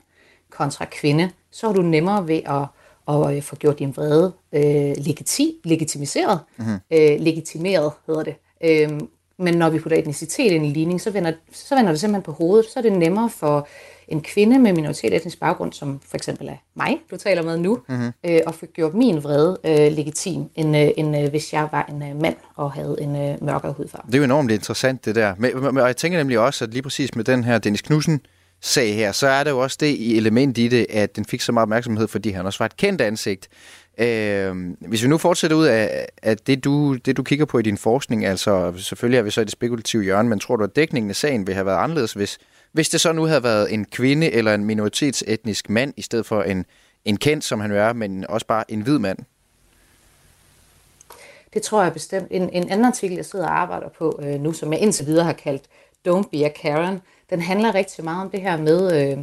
kontra kvinde, så er du nemmere ved at og øh, få gjort din vrede øh, legitim, legitimiseret, mm-hmm. øh, legitimeret hedder det, øh, men når vi putter etnicitet ind i ligning, så vender, så vender det simpelthen på hovedet. Så er det nemmere for en kvinde med minoritetsetnisk baggrund, som for eksempel er mig, du taler med nu, mm-hmm. øh, at få gjort min vrede øh, legitim, end, øh, end øh, hvis jeg var en øh, mand og havde en øh, mørkere hudfarve. Det er jo enormt interessant, det der. Men, og jeg tænker nemlig også, at lige præcis med den her Dennis Knudsen, sag her, så er der jo også det element i det, at den fik så meget opmærksomhed, fordi han også var et kendt ansigt. Øh, hvis vi nu fortsætter ud af, af det, du, det, du kigger på i din forskning, altså selvfølgelig er vi så i det spekulative hjørne, men tror du, at dækningen af sagen ville have været anderledes, hvis, hvis det så nu havde været en kvinde eller en minoritetsetnisk mand, i stedet for en, en kendt, som han er, men også bare en hvid mand? Det tror jeg bestemt. En, en anden artikel, jeg sidder og arbejder på øh, nu, som jeg indtil videre har kaldt Don't be a Karen, den handler rigtig meget om det her med... Øh,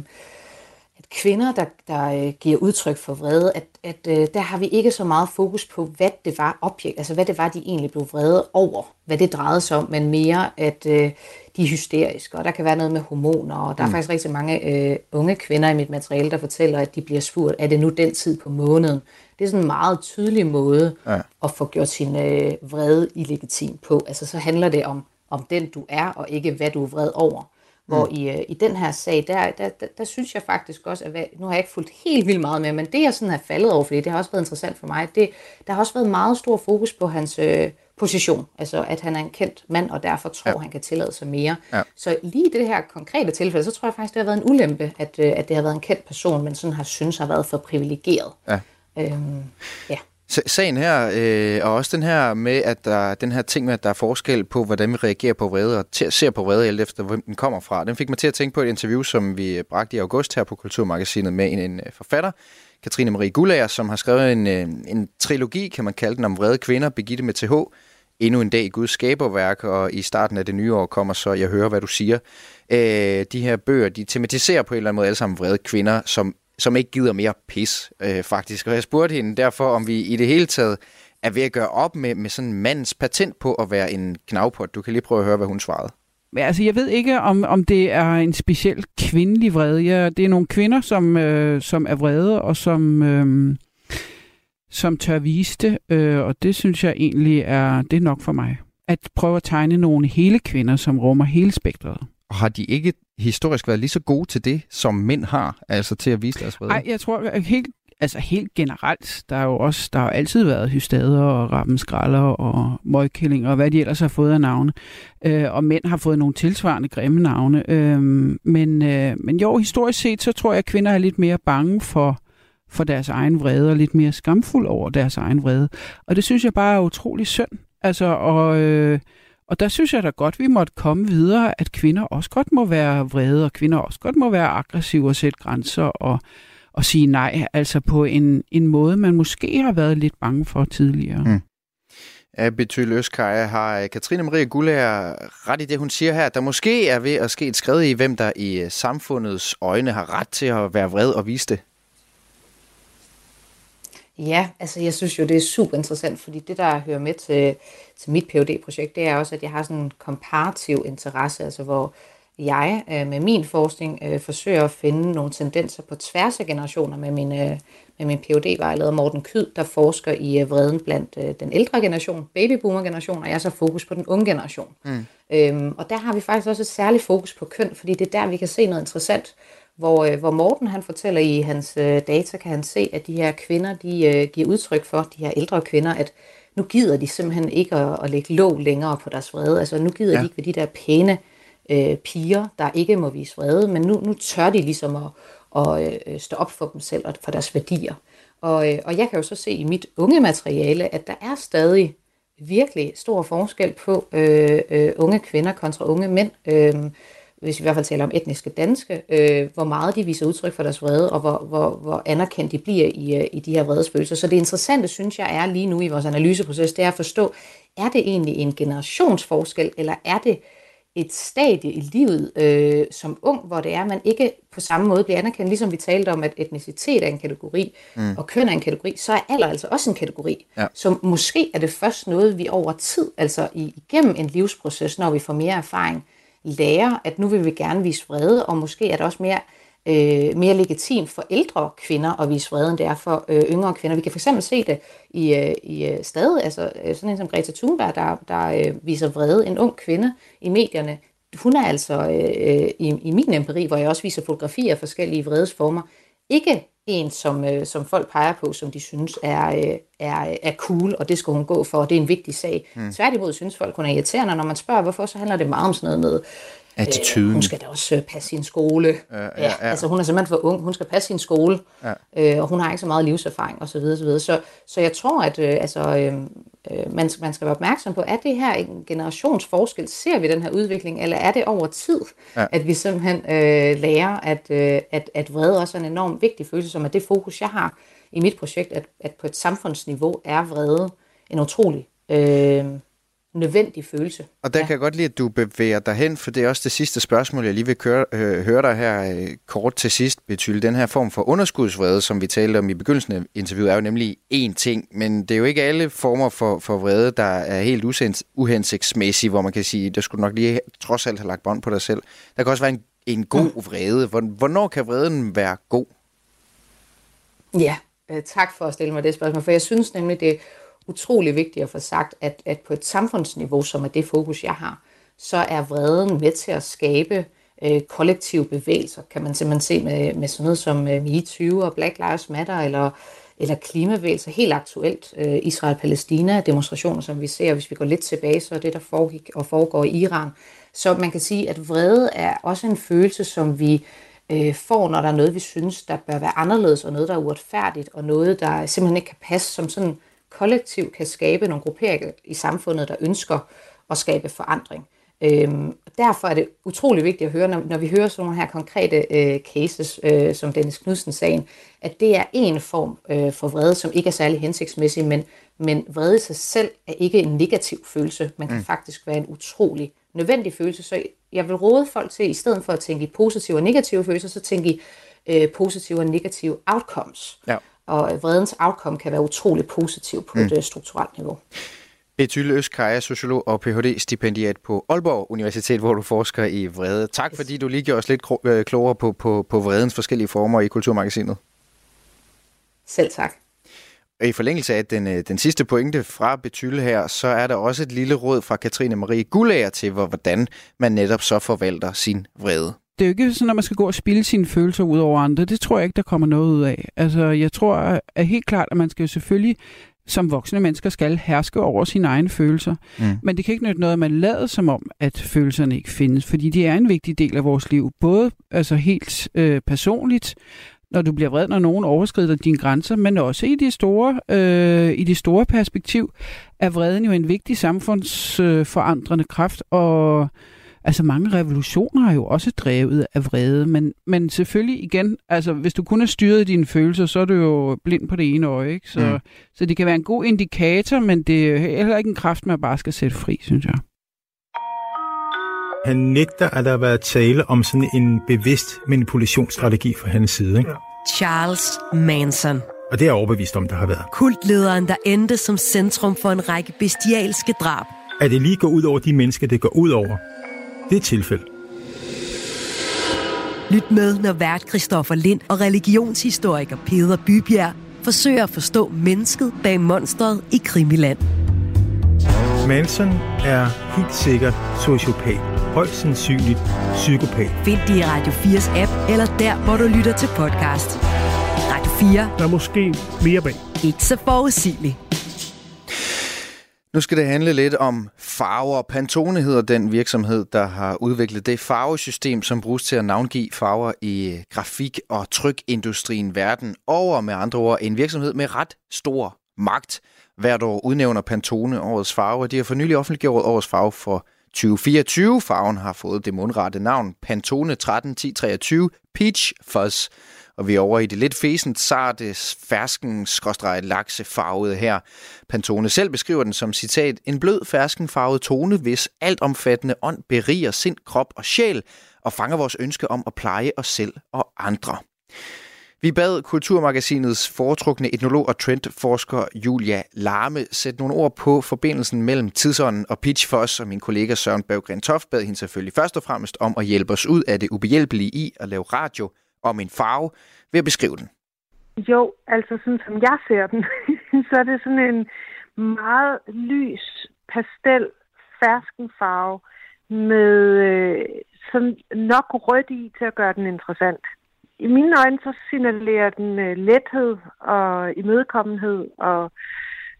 kvinder, der, der øh, giver udtryk for vrede, at, at øh, der har vi ikke så meget fokus på, hvad det var objekt, altså hvad det var, de egentlig blev vrede over, hvad det drejede sig om, men mere, at øh, de er hysteriske, og der kan være noget med hormoner, og der er mm. faktisk rigtig mange øh, unge kvinder i mit materiale, der fortæller, at de bliver spurgt, er det nu den tid på måneden? Det er sådan en meget tydelig måde ja. at få gjort sin øh, vrede illegitim på. Altså så handler det om, om den du er, og ikke hvad du er vred over. Hvor mm. i, øh, i den her sag, der, der, der, der synes jeg faktisk også, at nu har jeg ikke fulgt helt vildt meget med, men det jeg sådan har faldet over, fordi det har også været interessant for mig, det, der har også været meget stor fokus på hans øh, position, altså at han er en kendt mand, og derfor tror, ja. han kan tillade sig mere. Ja. Så lige i det her konkrete tilfælde, så tror jeg faktisk, det har været en ulempe, at, øh, at det har været en kendt person, men sådan har synes har været for privilegeret. Ja. Øhm, ja. Sagen her, øh, og også den her med, at der, den her ting med, at der er forskel på, hvordan vi reagerer på vrede, og ser på vrede, alt efter hvem den kommer fra, den fik mig til at tænke på et interview, som vi bragte i august her på Kulturmagasinet med en, en øh, forfatter, Katrine Marie Gullager, som har skrevet en, øh, en trilogi, kan man kalde den, om vrede kvinder, Begitte med TH, endnu en dag i Guds skaberværk, og i starten af det nye år kommer så, jeg hører, hvad du siger. Øh, de her bøger, de tematiserer på en eller anden måde alle sammen vrede kvinder, som som ikke gider mere pis, øh, faktisk. Og jeg spurgte hende derfor, om vi i det hele taget er ved at gøre op med, med sådan en mands patent på at være en knavpot. Du kan lige prøve at høre, hvad hun svarede. Altså, jeg ved ikke, om, om det er en speciel kvindelig vrede. Ja, det er nogle kvinder, som, øh, som er vrede, og som, øh, som tør vise det, øh, og det synes jeg egentlig er, det er nok for mig. At prøve at tegne nogle hele kvinder, som rummer hele spektret. Og har de ikke historisk været lige så gode til det, som mænd har, altså til at vise deres vrede? Nej, jeg tror at helt, altså helt generelt, der er jo også, der har altid været hystader og rappenskralder og møgkællinger og hvad de ellers har fået af navne. Øh, og mænd har fået nogle tilsvarende grimme navne. Øh, men, øh, men jo, historisk set, så tror jeg, at kvinder er lidt mere bange for, for deres egen vrede og lidt mere skamfuld over deres egen vrede. Og det synes jeg bare er utrolig synd. Altså, og... Øh, og der synes jeg da godt, vi måtte komme videre, at kvinder også godt må være vrede, og kvinder også godt må være aggressive og sætte grænser og, og sige nej, altså på en, en måde, man måske har været lidt bange for tidligere. Mm. Abity Løskaja har øh, Katrine Marie Gullager ret i det, hun siger her, der måske er ved at ske et skridt i, hvem der i øh, samfundets øjne har ret til at være vred og vise det. Ja, altså jeg synes jo, det er super interessant, fordi det, der hører med til, til mit phd projekt det er også, at jeg har sådan en komparativ interesse, altså hvor jeg øh, med min forskning øh, forsøger at finde nogle tendenser på tværs af generationer med min, øh, med min phd vejleder Morten Kyd, der forsker i øh, vreden blandt øh, den ældre generation, babyboomer-generation, og jeg så fokus på den unge generation. Mm. Øhm, og der har vi faktisk også et særligt fokus på køn, fordi det er der, vi kan se noget interessant. Hvor, øh, hvor Morten han fortæller i hans øh, data, kan han se, at de her kvinder, de øh, giver udtryk for, de her ældre kvinder, at nu gider de simpelthen ikke at, at lægge låg længere på deres vrede. Altså nu gider ja. de ikke ved de der pæne øh, piger, der ikke må vise vrede, men nu, nu tør de ligesom at, at øh, stå op for dem selv og for deres værdier. Og, øh, og jeg kan jo så se i mit unge materiale, at der er stadig virkelig stor forskel på øh, øh, unge kvinder kontra unge mænd. Øh, hvis vi i hvert fald taler om etniske danske, øh, hvor meget de viser udtryk for deres vrede, og hvor, hvor, hvor anerkendt de bliver i, øh, i de her vredesfølelser. Så det interessante, synes jeg, er lige nu i vores analyseproces, det er at forstå, er det egentlig en generationsforskel, eller er det et stadie i livet øh, som ung, hvor det er, at man ikke på samme måde bliver anerkendt, ligesom vi talte om, at etnicitet er en kategori, mm. og køn er en kategori, så er alder altså også en kategori. Ja. Så måske er det først noget, vi over tid, altså igennem en livsproces, når vi får mere erfaring, lærer, at nu vil vi gerne vise vrede, og måske er det også mere, øh, mere legitimt for ældre kvinder at vise vrede, end det er for øh, yngre kvinder. Vi kan fx se det i, øh, i øh, stadig, altså øh, sådan en som Greta Thunberg, der, der øh, viser vrede, en ung kvinde i medierne, hun er altså øh, øh i, i min empiri, hvor jeg også viser fotografier af forskellige vredesformer, ikke en, som, øh, som folk peger på, som de synes er, øh, er, er cool, og det skal hun gå for, og det er en vigtig sag. Mm. Tværtimod synes folk, hun er irriterende, når man spørger, hvorfor, så handler det meget om sådan noget med, Attituden. Øh, hun skal da også øh, passe sin skole. Ja, ja, ja. Altså, hun er simpelthen for ung. Hun skal passe sin skole. Ja. Øh, og hun har ikke så meget livserfaring osv. Så, videre, så, videre. så, så jeg tror, at øh, altså, øh, øh, man, man skal være opmærksom på, er det her en generationsforskel? Ser vi den her udvikling, eller er det over tid, ja. at vi simpelthen øh, lærer, at, øh, at, at vrede også er en enormt vigtig følelse, som er det fokus, jeg har i mit projekt, at, at på et samfundsniveau er vrede en utrolig øh, nødvendig følelse. Og der ja. kan jeg godt lide, at du bevæger dig hen, for det er også det sidste spørgsmål, jeg lige vil køre, øh, høre dig her øh, kort til sidst, Betyde. Den her form for underskudsvrede, som vi talte om i begyndelsen af interviewet, er jo nemlig én ting, men det er jo ikke alle former for, for vrede, der er helt uhensigtsmæssige, hvor man kan sige, der skulle nok lige trods alt have lagt bånd på dig selv. Der kan også være en, en god mm. vrede. Hvornår kan vreden være god? Ja, øh, tak for at stille mig det spørgsmål, for jeg synes nemlig, det utrolig vigtigt at få sagt, at, at på et samfundsniveau, som er det fokus, jeg har, så er vreden med til at skabe øh, kollektive bevægelser, kan man simpelthen se med, med sådan noget som øh, MeToo og Black Lives Matter, eller, eller klimabevægelser, helt aktuelt øh, Israel-Palæstina-demonstrationer, som vi ser, hvis vi går lidt tilbage, så er det, der foregik og foregår i Iran. Så man kan sige, at vrede er også en følelse, som vi øh, får, når der er noget, vi synes, der bør være anderledes, og noget, der er uretfærdigt, og noget, der simpelthen ikke kan passe som sådan kollektiv kan skabe nogle grupperinger i samfundet, der ønsker at skabe forandring. Øhm, derfor er det utrolig vigtigt at høre, når, når vi hører sådan nogle her konkrete øh, cases, øh, som Dennis Knudsen-sagen, at det er en form øh, for vrede, som ikke er særlig hensigtsmæssig, men, men vrede i sig selv er ikke en negativ følelse, men kan mm. faktisk være en utrolig nødvendig følelse. Så jeg vil råde folk til, i stedet for at tænke i positive og negative følelser, så tænke i øh, positive og negative outcomes. Ja og vredens outcome kan være utrolig positiv på mm. et øh, strukturelt niveau. Betyle Østkaja, sociolog og Ph.D.-stipendiat på Aalborg Universitet, hvor du forsker i vrede. Tak fordi du lige gjorde os lidt øh, klogere på, på, på vredens forskellige former i Kulturmagasinet. Selv tak. Og i forlængelse af den, øh, den sidste pointe fra Betyle her, så er der også et lille råd fra Katrine Marie Gullager til, hvordan man netop så forvalter sin vrede det er jo ikke sådan, at man skal gå og spille sine følelser ud over andre. Det tror jeg ikke, der kommer noget ud af. Altså, jeg tror at helt klart, at man skal jo selvfølgelig som voksne mennesker skal herske over sine egne følelser. Mm. Men det kan ikke nytte noget, at man lader som om, at følelserne ikke findes, fordi de er en vigtig del af vores liv. Både altså helt øh, personligt, når du bliver vred, når nogen overskrider dine grænser, men også i det store, øh, i det store perspektiv er vreden jo en vigtig samfundsforandrende øh, kraft, og Altså mange revolutioner er jo også drevet af vrede, men, men selvfølgelig igen, altså hvis du kun har styret dine følelser, så er du jo blind på det ene øje, ikke? Så, mm. så det kan være en god indikator, men det er heller ikke en kraft, man bare skal sætte fri, synes jeg. Han nægter, at der har været tale om sådan en bevidst manipulationsstrategi fra hans side. Ikke? Charles Manson. Og det er jeg overbevist om, der har været. Kultlederen, der endte som centrum for en række bestialske drab. At det lige går ud over de mennesker, det går ud over, det tilfælde. Lyt med, når vært Christoffer Lind og religionshistoriker Peder Bybjerg forsøger at forstå mennesket bag monstret i Krimiland. Manson er helt sikkert sociopat. Højst sandsynligt psykopat. Find det i Radio 4's app, eller der, hvor du lytter til podcast. Radio 4. Der er måske mere bag. Ikke så forudsigeligt. Nu skal det handle lidt om farver. Pantone hedder den virksomhed, der har udviklet det farvesystem, som bruges til at navngive farver i øh, grafik- og trykindustrien verden over. Med andre ord en virksomhed med ret stor magt. Hvert år udnævner Pantone årets farve. De har for nylig offentliggjort årets farve for 2024. Farven har fået det mundrette navn Pantone 131023 Peach Fuzz. Og vi er over i det lidt fæsent, sarte, fersken, laksefarvede her. Pantone selv beskriver den som citat, en blød, ferskenfarvet tone, hvis altomfattende ånd beriger sind, krop og sjæl, og fanger vores ønske om at pleje os selv og andre. Vi bad Kulturmagasinets foretrukne etnolog og trendforsker Julia Larme sætte nogle ord på forbindelsen mellem tidsånden og Pitch for os, og min kollega Søren Berggren Toft bad hende selvfølgelig først og fremmest om at hjælpe os ud af det ubehjælpelige i at lave radio om en farve ved at beskrive den. Jo, altså sådan som jeg ser den, (laughs) så er det sådan en meget lys pastel ferskenfarve med øh, sådan nok rødt i til at gøre den interessant. I mine øjne så signalerer den øh, lethed og imødekommenhed og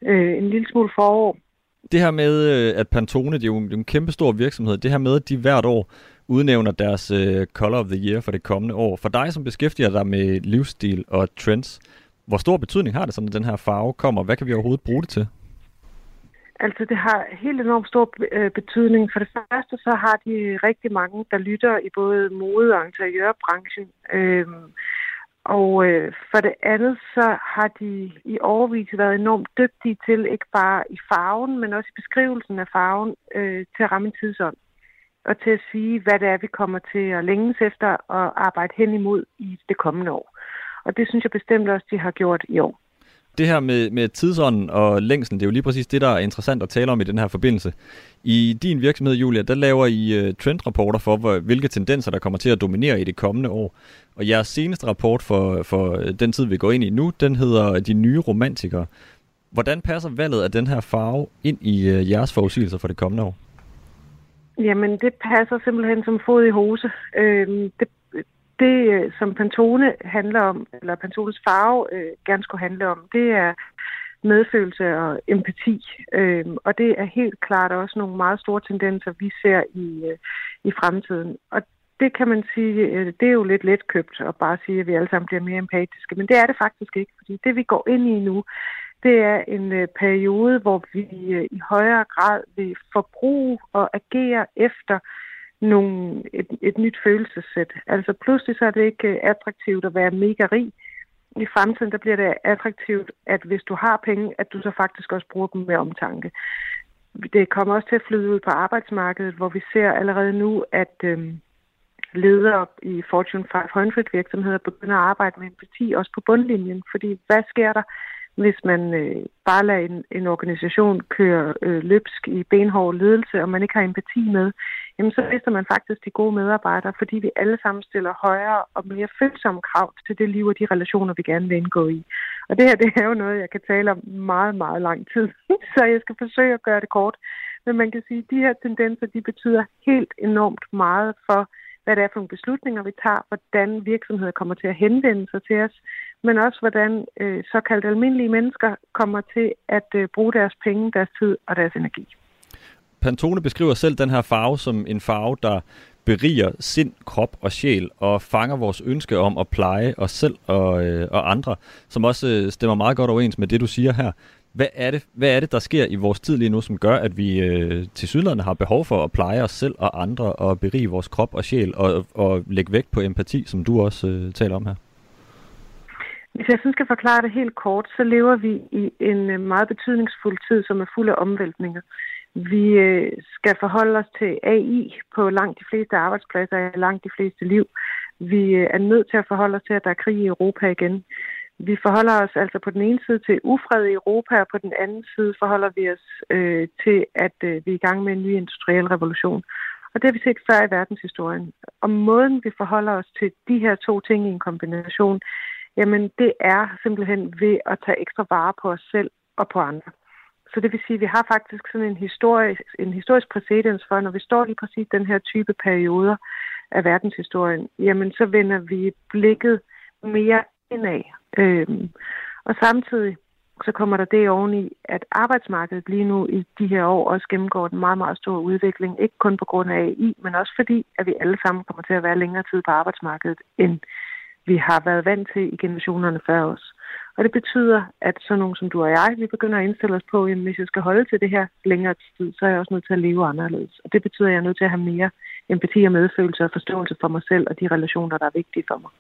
øh, en lille smule forår. Det her med, øh, at Pantone, det er jo en, en kæmpe stor virksomhed, det her med, at de hvert år udnævner deres øh, Color of the Year for det kommende år. For dig, som beskæftiger dig med livsstil og trends, hvor stor betydning har det sådan, at den her farve kommer? Hvad kan vi overhovedet bruge det til? Altså, det har helt enormt stor øh, betydning. For det første, så har de rigtig mange, der lytter i både mode- og interiørbranchen. Øhm, og øh, for det andet, så har de i overvis været enormt dygtige til, ikke bare i farven, men også i beskrivelsen af farven, øh, til at ramme en tidsånd og til at sige, hvad det er, vi kommer til at længes efter og arbejde hen imod i det kommende år. Og det synes jeg bestemt også, de har gjort i år. Det her med, med tidsånden og længslen, det er jo lige præcis det, der er interessant at tale om i den her forbindelse. I din virksomhed, Julia, der laver I øh, trendrapporter for, hvor, hvilke tendenser, der kommer til at dominere i det kommende år. Og jeres seneste rapport for, for øh, den tid, vi går ind i nu, den hedder De nye romantikere. Hvordan passer valget af den her farve ind i uh, jeres forudsigelser for det kommende år? Jamen, det passer simpelthen som fod i hose. Øh, det, det, øh, som Pantone handler om, eller Pantones farve øh, gerne skulle handle om, det er medfølelse og empati. Øh, og det er helt klart også nogle meget store tendenser, vi ser i, øh, i fremtiden. Og det kan man sige, øh, det er jo lidt letkøbt at bare sige, at vi alle sammen bliver mere empatiske. Men det er det faktisk ikke, fordi det vi går ind i nu, det er en øh, periode, hvor vi øh, i højere grad vil forbruge og agere efter nogle, et, et nyt følelsessæt. Altså pludselig så er det ikke attraktivt at være mega rig. I fremtiden der bliver det attraktivt, at hvis du har penge, at du så faktisk også bruger dem med omtanke. Det kommer også til at flyde ud på arbejdsmarkedet, hvor vi ser allerede nu, at øh, ledere i Fortune 500 virksomheder begynder at arbejde med empati også på bundlinjen. Fordi hvad sker der? hvis man øh, bare lader en, en organisation køre øh, løbsk i benhård ledelse, og man ikke har empati med, jamen så mister man faktisk de gode medarbejdere, fordi vi alle sammen stiller højere og mere følsomme krav til det liv og de relationer, vi gerne vil indgå i. Og det her, det er jo noget, jeg kan tale om meget, meget lang tid, (laughs) så jeg skal forsøge at gøre det kort. Men man kan sige, at de her tendenser, de betyder helt enormt meget for, hvad det er for nogle beslutninger, vi tager, hvordan virksomheder kommer til at henvende sig til os, men også hvordan øh, såkaldt almindelige mennesker kommer til at øh, bruge deres penge, deres tid og deres energi. Pantone beskriver selv den her farve som en farve, der beriger sind, krop og sjæl og fanger vores ønske om at pleje os selv og, øh, og andre, som også øh, stemmer meget godt overens med det, du siger her. Hvad er, det, hvad er det, der sker i vores tid lige nu, som gør, at vi øh, til sydlandet har behov for at pleje os selv og andre og berige vores krop og sjæl og, og lægge vægt på empati, som du også øh, taler om her? Hvis jeg sådan skal forklare det helt kort, så lever vi i en øh, meget betydningsfuld tid, som er fuld af omvæltninger. Vi øh, skal forholde os til AI på langt de fleste arbejdspladser og langt de fleste liv. Vi øh, er nødt til at forholde os til, at der er krig i Europa igen. Vi forholder os altså på den ene side til ufred i Europa, og på den anden side forholder vi os øh, til, at øh, vi er i gang med en ny industriel revolution. Og det har vi set før i verdenshistorien. Og måden, vi forholder os til de her to ting i en kombination, jamen det er simpelthen ved at tage ekstra vare på os selv og på andre. Så det vil sige, at vi har faktisk sådan en historisk, en historisk præcedens for, når vi står lige præcis den her type perioder af verdenshistorien, jamen så vender vi blikket mere indad. Øhm, og samtidig så kommer der det oveni, at arbejdsmarkedet lige nu i de her år også gennemgår en meget, meget stor udvikling. Ikke kun på grund af AI, men også fordi, at vi alle sammen kommer til at være længere tid på arbejdsmarkedet, end vi har været vant til i generationerne før os. Og det betyder, at sådan nogen som du og jeg, vi begynder at indstille os på, at hvis jeg skal holde til det her længere tid, så er jeg også nødt til at leve anderledes. Og det betyder, at jeg er nødt til at have mere empati og medfølelse og forståelse for mig selv og de relationer, der er vigtige for mig.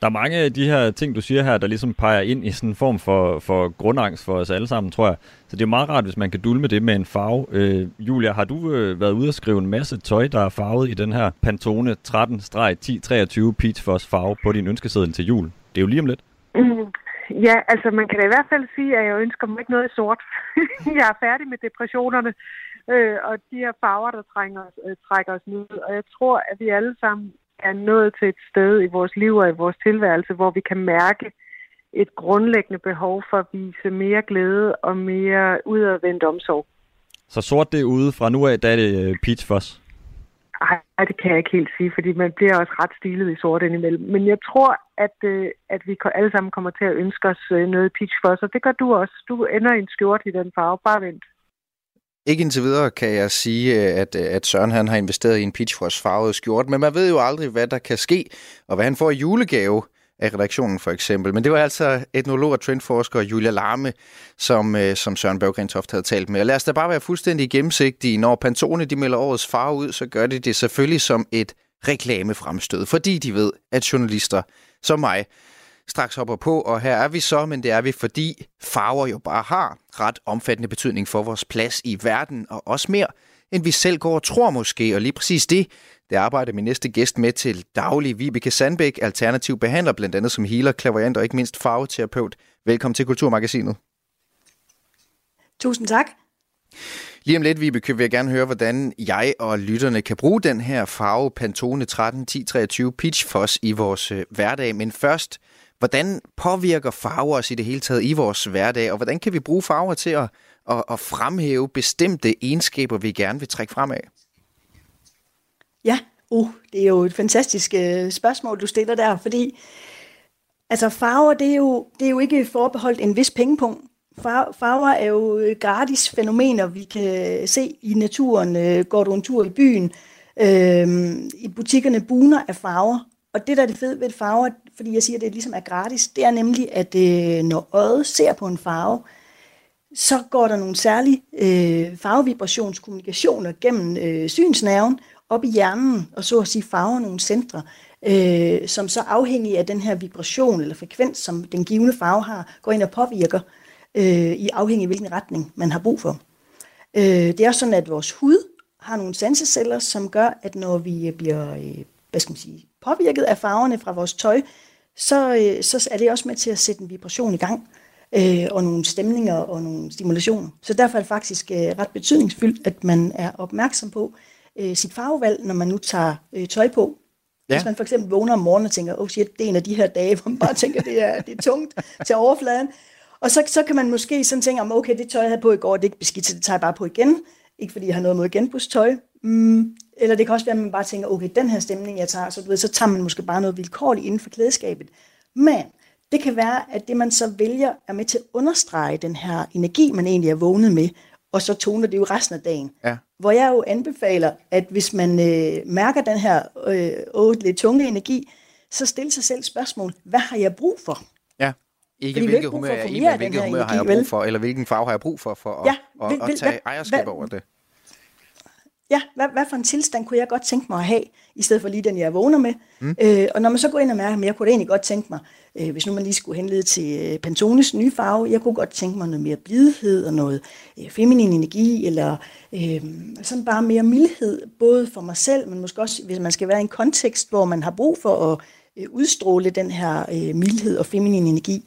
Der er mange af de her ting, du siger her, der ligesom peger ind i sådan en form for, for grundangst for os alle sammen, tror jeg. Så det er meget rart, hvis man kan dulme det med en farve. Øh, Julia, har du øh, været ude og skrive en masse tøj, der er farvet i den her Pantone 13-1023 Peach Foss farve på din ønskeseddel til jul? Det er jo lige om lidt. Mm. Ja, altså man kan da i hvert fald sige, at jeg ønsker mig ikke noget sort. (laughs) jeg er færdig med depressionerne øh, og de her farver, der trænger os, øh, trækker os ned. Og jeg tror, at vi alle sammen er nået til et sted i vores liv og i vores tilværelse, hvor vi kan mærke et grundlæggende behov for at vise mere glæde og mere udadvendt omsorg. Så sort det ude fra nu af, der er det øh, Peach Foss? Nej, det kan jeg ikke helt sige, fordi man bliver også ret stilet i sort indimellem. Men jeg tror, at, øh, at vi alle sammen kommer til at ønske os øh, noget peach for og det gør du også. Du ender i en skjort i den farve. Bare vent. Ikke indtil videre kan jeg sige, øh, at, øh, at Søren han har investeret i en Peach farvet skjort, men man ved jo aldrig, hvad der kan ske, og hvad han får i julegave af redaktionen for eksempel. Men det var altså etnolog og trendforsker Julia Larme, som, øh, som Søren Berggrentoft havde talt med. Og lad os da bare være fuldstændig gennemsigtige. Når Pantone de melder årets farve ud, så gør de det selvfølgelig som et reklamefremstød, fordi de ved, at journalister som mig straks hopper på, og her er vi så, men det er vi, fordi farver jo bare har ret omfattende betydning for vores plads i verden, og også mere, end vi selv går og tror måske, og lige præcis det, det arbejder min næste gæst med til daglig. Vibeke Sandbæk, alternativ behandler, blandt andet som healer, klaverant og ikke mindst farveterapeut. Velkommen til Kulturmagasinet. Tusind tak. Lige om lidt, Vibeke, vil jeg gerne høre, hvordan jeg og lytterne kan bruge den her farve Pantone 13 1023 Peach Foss i vores øh, hverdag. Men først, hvordan påvirker farver os i det hele taget i vores hverdag, og hvordan kan vi bruge farver til at, at, at fremhæve bestemte egenskaber, vi gerne vil trække fremad? Ja, uh, det er jo et fantastisk øh, spørgsmål, du stiller der, fordi altså farver, det er, jo, det er jo ikke forbeholdt en vis pengepunkt. Farver er jo gratis fænomener, vi kan øh, se i naturen. Øh, går du en tur i byen, øh, i butikkerne buner af farver. Og det, der er det fede ved farver, fordi jeg siger, at det ligesom er gratis, det er nemlig, at øh, når øjet ser på en farve, så går der nogle særlige øh, farvevibrationskommunikationer gennem øh, synsnerven op i hjernen, og så at sige farver nogle centre, øh, som så afhængig af den her vibration eller frekvens, som den givende farve har, går ind og påvirker øh, i afhængig af hvilken retning man har brug for. Øh, det er også sådan, at vores hud har nogle sanseceller, som gør, at når vi bliver øh, hvad skal man sige, påvirket af farverne fra vores tøj, så, øh, så er det også med til at sætte en vibration i gang, øh, og nogle stemninger og nogle stimulationer. Så derfor er det faktisk øh, ret betydningsfyldt, at man er opmærksom på øh, sit farvevalg, når man nu tager øh, tøj på. Ja. Hvis man for eksempel vågner om morgenen og tænker, oh shit, det er en af de her dage, (laughs) hvor man bare tænker, det er, det er tungt til overfladen, og så, så kan man måske sådan tænke, om okay, det tøj, jeg havde på i går, det er ikke beskidt, så det tager jeg bare på igen. Ikke fordi jeg har noget mod genbrugstøj. Mm. Eller det kan også være, at man bare tænker, okay, den her stemning, jeg tager, så, du ved, så tager man måske bare noget vilkårligt inden for klædeskabet. Men det kan være, at det man så vælger er med til at understrege den her energi, man egentlig er vågnet med, og så toner det jo resten af dagen. Ja. Hvor jeg jo anbefaler, at hvis man øh, mærker den her øh, lidt tunge energi, så stille sig selv spørgsmål, hvad har jeg brug for? Ikke Fordi hvilket humør jeg er i, men hvilket humør har jeg brug for, eller hvilken farve har jeg brug for, for at, ja, vil, at, at tage hvad, ejerskab hvad, over det. Ja, hvad, hvad for en tilstand kunne jeg godt tænke mig at have, i stedet for lige den, jeg vågner med. Mm. Øh, og når man så går ind og mærker, at jeg kunne egentlig godt tænke mig, øh, hvis nu man lige skulle henlede til øh, Pantones nye farve, jeg kunne godt tænke mig noget mere blidhed og noget øh, feminin energi, eller øh, sådan bare mere mildhed, både for mig selv, men måske også, hvis man skal være i en kontekst, hvor man har brug for at øh, udstråle den her øh, mildhed og feminin energi.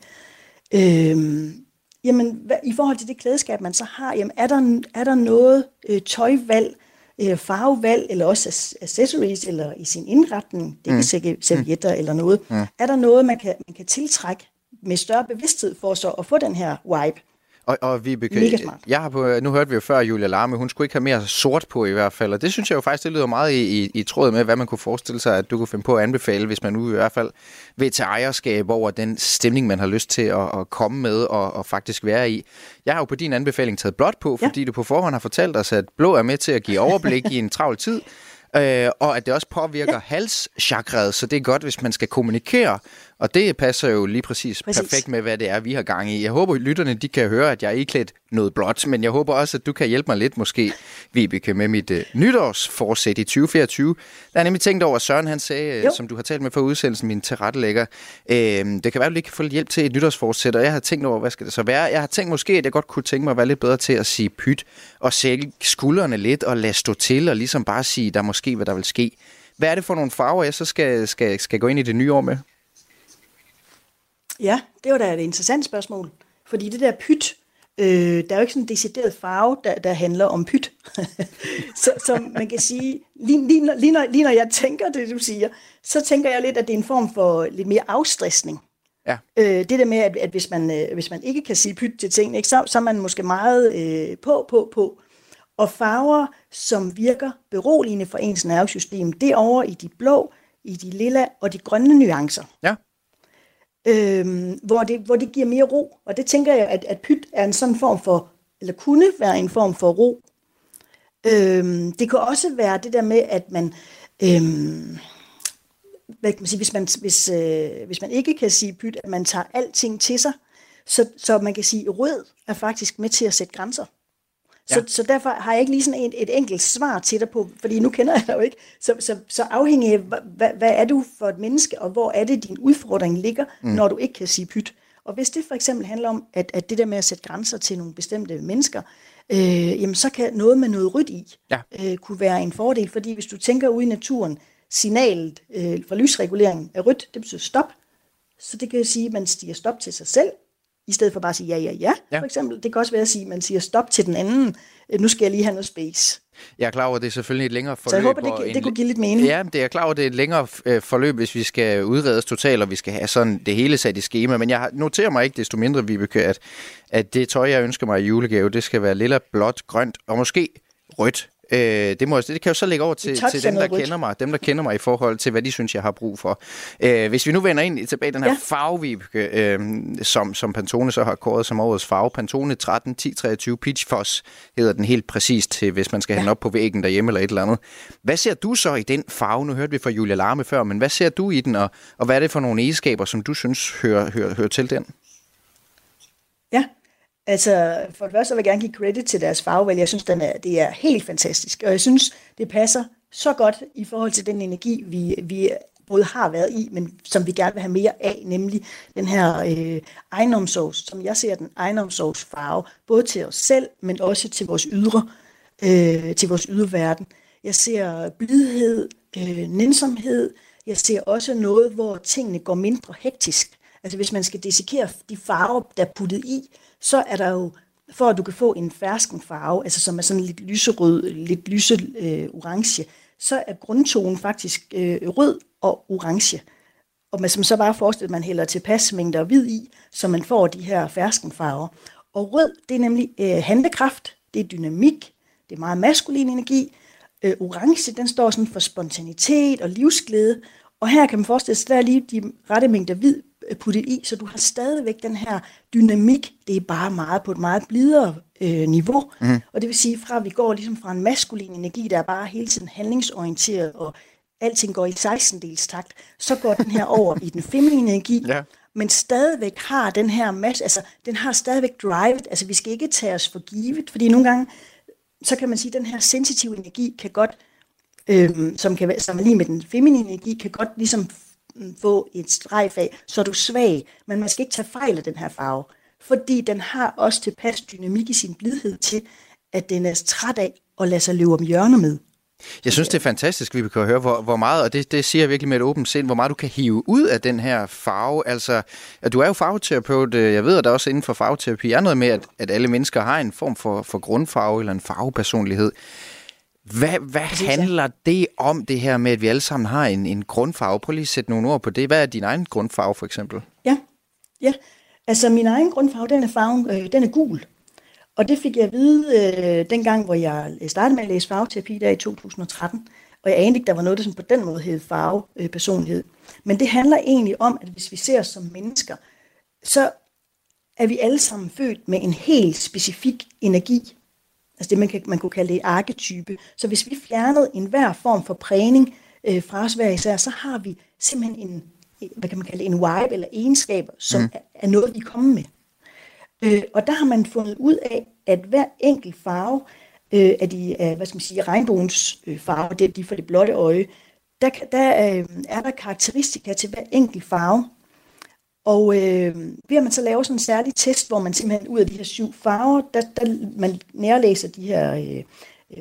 Øh, jamen, hvad, i forhold til det klædeskab, man så har, jamen, er, der, er der noget øh, tøjvalg, øh, farvevalg, eller også accessories, eller i sin indretning, det kan mm. servietter mm. eller noget, mm. er der noget, man kan, man kan tiltrække med større bevidsthed for så at få den her vibe. Og, og Vibeke, jeg har på, nu hørte vi jo før Julia Larme, hun skulle ikke have mere sort på i hvert fald, og det synes jeg jo faktisk, det lyder meget i, i, i tråd med, hvad man kunne forestille sig, at du kunne finde på at anbefale, hvis man nu i hvert fald vil tage ejerskab over den stemning, man har lyst til at, at komme med og, og faktisk være i. Jeg har jo på din anbefaling taget blot på, fordi ja. du på forhånd har fortalt os, at blå er med til at give overblik i en travl tid, (laughs) øh, og at det også påvirker ja. halschakret, så det er godt, hvis man skal kommunikere og det passer jo lige præcis, præcis perfekt med, hvad det er, vi har gang i. Jeg håber, at lytterne de kan høre, at jeg er iklædt noget blåt, men jeg håber også, at du kan hjælpe mig lidt måske, Vibeke, med mit uh, nytårsforsæt i 2024. Der er nemlig tænkt over, at Søren han sagde, øh, som du har talt med for udsendelsen, min tilrettelægger, øh, det kan være, at du lige kan få hjælp til et nytårsforsæt, og jeg har tænkt over, hvad skal det så være? Jeg har tænkt måske, at jeg godt kunne tænke mig at være lidt bedre til at sige pyt, og sælge skuldrene lidt, og lade stå til, og ligesom bare sige, der måske, hvad der vil ske. Hvad er det for nogle farver, jeg så skal, skal, skal gå ind i det nye år med? Ja, det var da et interessant spørgsmål. Fordi det der pyt, øh, der er jo ikke sådan en decideret farve, der, der handler om pyt. (laughs) så, så man kan sige, lige, lige, når, lige, når, lige når jeg tænker det, du siger, så tænker jeg lidt, at det er en form for lidt mere afstressning. Ja. Øh, det der med, at, at hvis, man, øh, hvis man ikke kan sige pyt til ting, ikke, så, så er man måske meget øh, på, på, på. Og farver, som virker beroligende for ens nervesystem, det er over i de blå, i de lilla og de grønne nuancer. Ja øh, hvor, det, hvor det giver mere ro. Og det tænker jeg, at, at pyt er en sådan form for, eller kunne være en form for ro. Øh, det kan også være det der med, at man, øh, hvad kan man sige, hvis man, hvis, øh, hvis man ikke kan sige pyt, at man tager alting til sig, så, så man kan sige, at rød er faktisk med til at sætte grænser. Så, ja. så derfor har jeg ikke lige sådan et, et enkelt svar til dig på, fordi nu kender jeg dig jo ikke. Så, så, så afhængig af, hvad, hvad er du for et menneske, og hvor er det, din udfordring ligger, mm. når du ikke kan sige pyt. Og hvis det for eksempel handler om, at, at det der med at sætte grænser til nogle bestemte mennesker, øh, jamen så kan noget med noget rødt i ja. øh, kunne være en fordel. Fordi hvis du tænker ud i naturen, signalet øh, for lysregulering er rødt, det betyder stop. Så det kan sige, at man stiger stop til sig selv, i stedet for bare at sige ja, ja, ja, ja. for eksempel. Det kan også være at sige, at man siger stop til den anden, øh, nu skal jeg lige have noget space. Jeg er klar over, at det er selvfølgelig et længere forløb. Så jeg håber, det, det, det kunne give lidt mening. Ja, det er klar over, at det er et længere øh, forløb, hvis vi skal udredes totalt, og vi skal have sådan det hele sat i schema. Men jeg noterer mig ikke desto mindre, Vibeke, at, at det tøj, jeg ønsker mig i julegave, det skal være lilla, blåt, grønt og måske rødt. Øh, det, må, det kan jo så lægge over til, til dem, der kender mig, dem, der kender mig i forhold til, hvad de synes, jeg har brug for. Øh, hvis vi nu vender ind tilbage den her ja. farvevibke, øh, som, som Pantone så har kåret som årets farve. Pantone 13 1023 Peach Foss hedder den helt præcist til, hvis man skal ja. have den op på væggen derhjemme eller et eller andet. Hvad ser du så i den farve? Nu hørte vi fra Julia Larme før, men hvad ser du i den, og, og hvad er det for nogle egenskaber, som du synes hører, hører, hører til den? Ja, Altså, for det første vil jeg gerne give credit til deres fagvalg. Jeg synes, den er, det er helt fantastisk. Og jeg synes, det passer så godt i forhold til den energi, vi, vi både har været i, men som vi gerne vil have mere af, nemlig den her øh, egenomsorgs, som jeg ser den egenomsorgsfarve, både til os selv, men også til vores ydre, øh, til vores ydre verden. Jeg ser blidhed, øh, nænsomhed, jeg ser også noget, hvor tingene går mindre hektisk. Altså hvis man skal dissekere de farver, der er puttet i, så er der jo, for at du kan få en fersken farve, altså som er sådan lidt lyserød, lidt lyse øh, orange, så er grundtonen faktisk øh, rød og orange. Og man som så bare forestiller, at man hælder tilpas mængder hvid i, så man får de her ferskenfarver. Og rød, det er nemlig øh, handlekraft, det er dynamik, det er meget maskulin energi. Øh, orange, den står sådan for spontanitet og livsglæde. Og her kan man forestille sig, at der er lige de rette mængder hvid puttet i, så du har stadigvæk den her dynamik. Det er bare meget på et meget blidere øh, niveau. Mm. Og det vil sige, fra vi går ligesom fra en maskulin energi, der er bare hele tiden handlingsorienteret, og alting går i 16-dels takt, så går den her over i den feminine energi, ja. men stadigvæk har den her masse, altså den har stadigvæk drivet, altså vi skal ikke tage os for givet, fordi nogle gange, så kan man sige, at den her sensitive energi kan godt, øhm, som kan være sammenlignet med den feminine energi, kan godt ligesom få et strejf af, så er du svag. Men man skal ikke tage fejl af den her farve, fordi den har også tilpas dynamik i sin blidhed til, at den er træt af at lade sig løbe om hjørner med. Jeg synes, det er fantastisk, vi kan høre, hvor, hvor meget, og det, det siger jeg virkelig med et åbent sind, hvor meget du kan hive ud af den her farve. Altså, at du er jo farveterapeut. Øh, jeg ved, at der også inden for farveterapi er noget med, at, at alle mennesker har en form for, for grundfarve eller en farvepersonlighed. Hvad, hvad handler det om, det her med, at vi alle sammen har en, en grundfarve? Prøv lige at sætte nogle ord på det. Hvad er din egen grundfarve, for eksempel? Ja, ja. Altså, min egen grundfarve, den er, farven, øh, den er gul. Og det fik jeg at vide øh, dengang, hvor jeg startede med at læse farveterapi der i 2013. Og jeg anede ikke, der var noget, der sådan på den måde hed farvepersonlighed. Øh, Men det handler egentlig om, at hvis vi ser os som mennesker, så er vi alle sammen født med en helt specifik energi. Altså det, man, kan, man kunne kalde det arketype. Så hvis vi fjernede enhver form for prægning øh, fra os hver især, så har vi simpelthen en, hvad kan man kalde en vibe eller egenskaber, som mm. er, er noget, vi kommer med. Øh, og der har man fundet ud af, at hver enkelt farve øh, af de, af, hvad skal man sige, regnbogens øh, farve, det er de for det blotte øje, der, der øh, er der karakteristika til hver enkelt farve. Og øh, ved at man så laver sådan en særlig test, hvor man simpelthen ud af de her syv farver, der, der man nærlæser de her øh,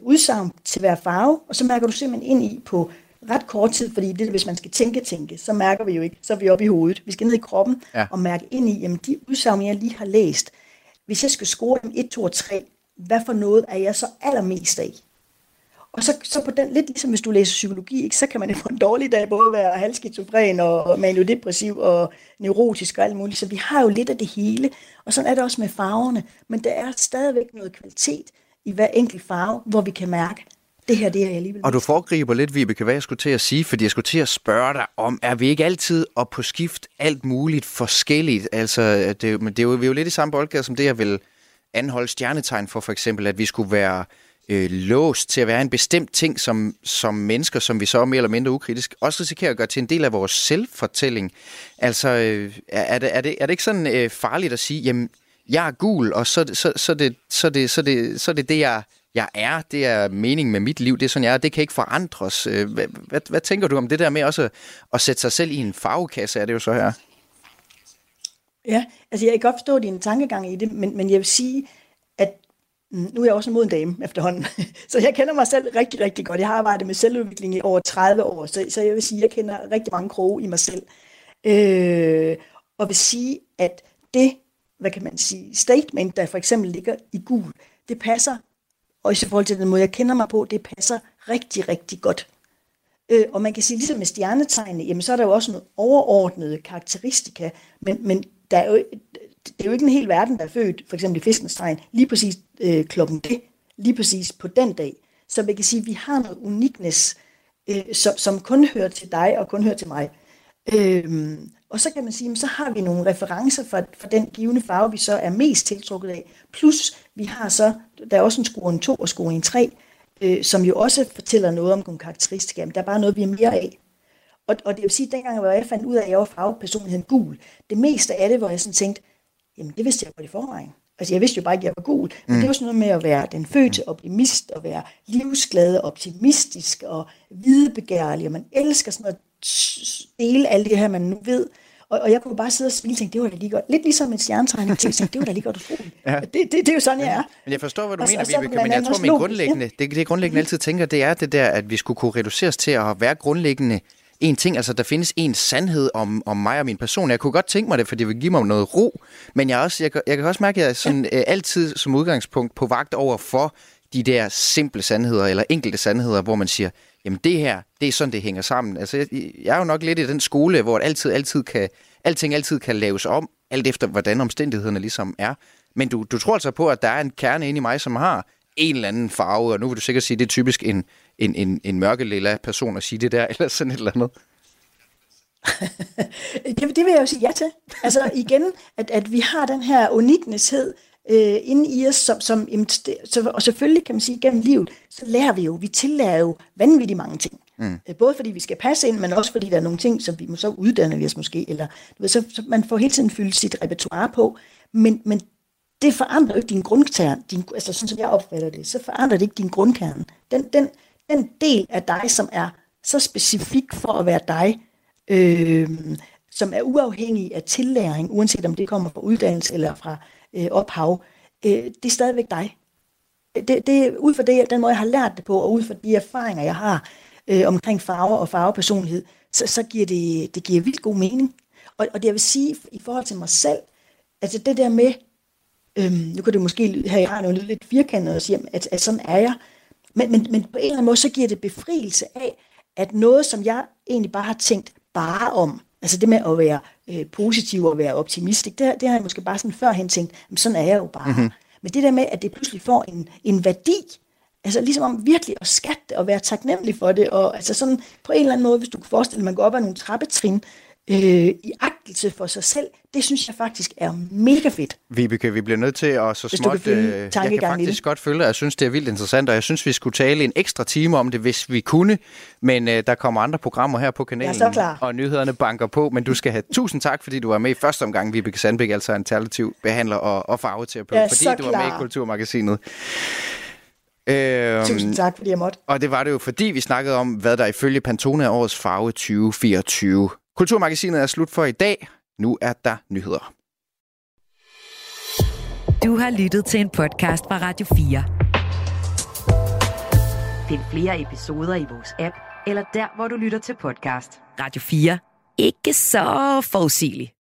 udsagn til hver farve, og så mærker du simpelthen ind i på ret kort tid, fordi det, hvis man skal tænke, tænke, så mærker vi jo ikke, så er vi oppe i hovedet. Vi skal ned i kroppen ja. og mærke ind i, jamen de udsagn, jeg lige har læst, hvis jeg skal score dem 1, 2 og 3, hvad for noget er jeg så allermest af? Og så, så på den, lidt ligesom hvis du læser psykologi, ikke, så kan man på en dårlig dag både være halvskizofren og maniodepressiv og neurotisk og alt muligt. Så vi har jo lidt af det hele. Og sådan er det også med farverne. Men der er stadigvæk noget kvalitet i hver enkelt farve, hvor vi kan mærke, det her det er jeg alligevel. Og du foregriber lidt, Vibeke, hvad jeg skulle til at sige, fordi jeg skulle til at spørge dig om, er vi ikke altid op på skift alt muligt forskelligt? Altså, det, men det er jo, vi er jo lidt i samme boldgade som det, jeg vil anholde stjernetegn for, for eksempel, at vi skulle være øh, låst til at være en bestemt ting som, som mennesker, som vi så mere eller mindre ukritisk også risikerer at gøre til en del af vores selvfortælling. Altså, øh, er, det, er, det, er det ikke sådan øh, farligt at sige, jamen, jeg er gul, og så, så, så, det, så, det, så, det, så det det, jeg, jeg er. Det er meningen med mit liv. Det er sådan, jeg er. Det kan ikke forandres. Øh, hvad, hvad, hvad tænker du om det der med også at, at sætte sig selv i en farvekasse, er det jo så her? Ja, altså jeg kan godt forstå din tankegang i det, men, men jeg vil sige, at Mm, nu er jeg også en moden dame efterhånden, (laughs) så jeg kender mig selv rigtig, rigtig godt. Jeg har arbejdet med selvudvikling i over 30 år, så, så jeg vil sige, at jeg kender rigtig mange kroge i mig selv. Øh, og vil sige, at det, hvad kan man sige, statement, der for eksempel ligger i gul, det passer, og i forhold til den måde, jeg kender mig på, det passer rigtig, rigtig godt. Øh, og man kan sige, ligesom med stjernetegnene, jamen så er der jo også noget overordnede karakteristika, men, men der er jo, det er jo ikke en hel verden, der er født, for eksempel i fiskens tegn, lige præcis øh, klokken det, lige præcis på den dag. Så man kan sige, at vi har noget unikness, øh, som, som kun hører til dig og kun hører til mig. Øhm, og så kan man sige, at så har vi nogle referencer for, for den givende farve, vi så er mest tiltrukket af. Plus, vi har så, der er også en scoring 2 og scoring 3, øh, som jo også fortæller noget om nogle karakteristika, men der er bare noget, vi er mere af. Og, og det vil sige, at dengang, hvor jeg fandt ud af, at jeg var farvepersonligheden gul, det meste af det, hvor jeg sådan tænkte, jamen det vidste jeg godt i forvejen. Altså jeg vidste jo bare ikke, at jeg var gul. Men mm. det var sådan noget med at være den fødte optimist, og være livsglad og optimistisk og videbegærlig, og man elsker sådan at dele alt det her, man nu ved. Og, og jeg kunne bare sidde og smile og tænke, det var da lige godt. Lidt ligesom en stjernetegn, jeg tænkte, det var da lige godt utroligt. (laughs) ja. det, det, det, er jo sådan, jeg er. Men jeg forstår, hvad du og, mener, og Vibeke, men jeg tror, min grundlæggende, ja. det, det grundlæggende altid tænker, det er det der, at vi skulle kunne reduceres til at være grundlæggende en ting, altså der findes en sandhed om, om mig og min person. Jeg kunne godt tænke mig det, for det vil give mig noget ro, men jeg, også, jeg, jeg kan også mærke, at jeg er sådan, ja. øh, altid som udgangspunkt på vagt over for de der simple sandheder, eller enkelte sandheder, hvor man siger, jamen det her, det er sådan, det hænger sammen. Altså jeg, jeg er jo nok lidt i den skole, hvor altid, altid kan, alting altid kan laves om, alt efter hvordan omstændighederne ligesom er. Men du, du tror altså på, at der er en kerne inde i mig, som har en eller anden farve, og nu vil du sikkert sige, at det er typisk en, en, en, en mørkelilla person at sige det der, (laughs) eller sådan et eller andet. (laughs) det, det vil jeg jo sige ja til. Altså igen, at, at vi har den her unikkneshed øh, inde i os, som, som, og selvfølgelig kan man sige, gennem livet, så lærer vi jo, vi tillærer jo vanvittigt mange ting. Mm. Øh, både fordi vi skal passe ind, men også fordi der er nogle ting, som vi så uddanner vi os måske, eller du ved, så, så man får hele tiden fyldt sit repertoire på, men, men det forandrer ikke din grundkerne, din, altså sådan som jeg opfatter det, så forandrer det ikke din grundkerne. Den, den, den del af dig, som er så specifik for at være dig, øh, som er uafhængig af tillæring, uanset om det kommer fra uddannelse eller fra øh, ophav, øh, det er stadigvæk dig. Det, det ud fra det, den måde, jeg har lært det på, og ud fra de erfaringer, jeg har øh, omkring farver og farvepersonlighed, så, så giver det, det giver vildt god mening. Og, og det jeg vil sige, i forhold til mig selv, altså det der med, øhm, nu kan det måske her i radioen lyde lidt firkantet og sige, at, at sådan er jeg, men, men, men på en eller anden måde, så giver det befrielse af, at noget, som jeg egentlig bare har tænkt bare om, altså det med at være øh, positiv og være optimistisk, det, det har jeg måske bare sådan førhen tænkt, men sådan er jeg jo bare. Mm-hmm. Men det der med, at det pludselig får en, en værdi, altså ligesom om virkelig at skatte det og være taknemmelig for det, og altså sådan på en eller anden måde, hvis du kan forestille dig, at man går op ad nogle trappetrin, øh, i agtelse for sig selv, det synes jeg faktisk er mega fedt. Vibeke, vi bliver nødt til at så Hvis småt... Øh, jeg kan faktisk godt følge, at jeg synes, det er vildt interessant, og jeg synes, vi skulle tale en ekstra time om det, hvis vi kunne. Men øh, der kommer andre programmer her på kanalen, klar. og nyhederne banker på. Men du skal have tusind tak, fordi du var med i første omgang, Vibeke Sandbæk, altså alternativ behandler og, og farveterapeut, fordi du var med i Kulturmagasinet. Øhm, Tusind tak, fordi jeg måtte. Og det var det jo, fordi vi snakkede om, hvad der ifølge Pantone er årets farve 2024. Kulturmagasinet er slut for i dag. Nu er der nyheder. Du har lyttet til en podcast fra Radio 4. Find flere episoder i vores app, eller der, hvor du lytter til podcast. Radio 4. Ikke så forudsigeligt.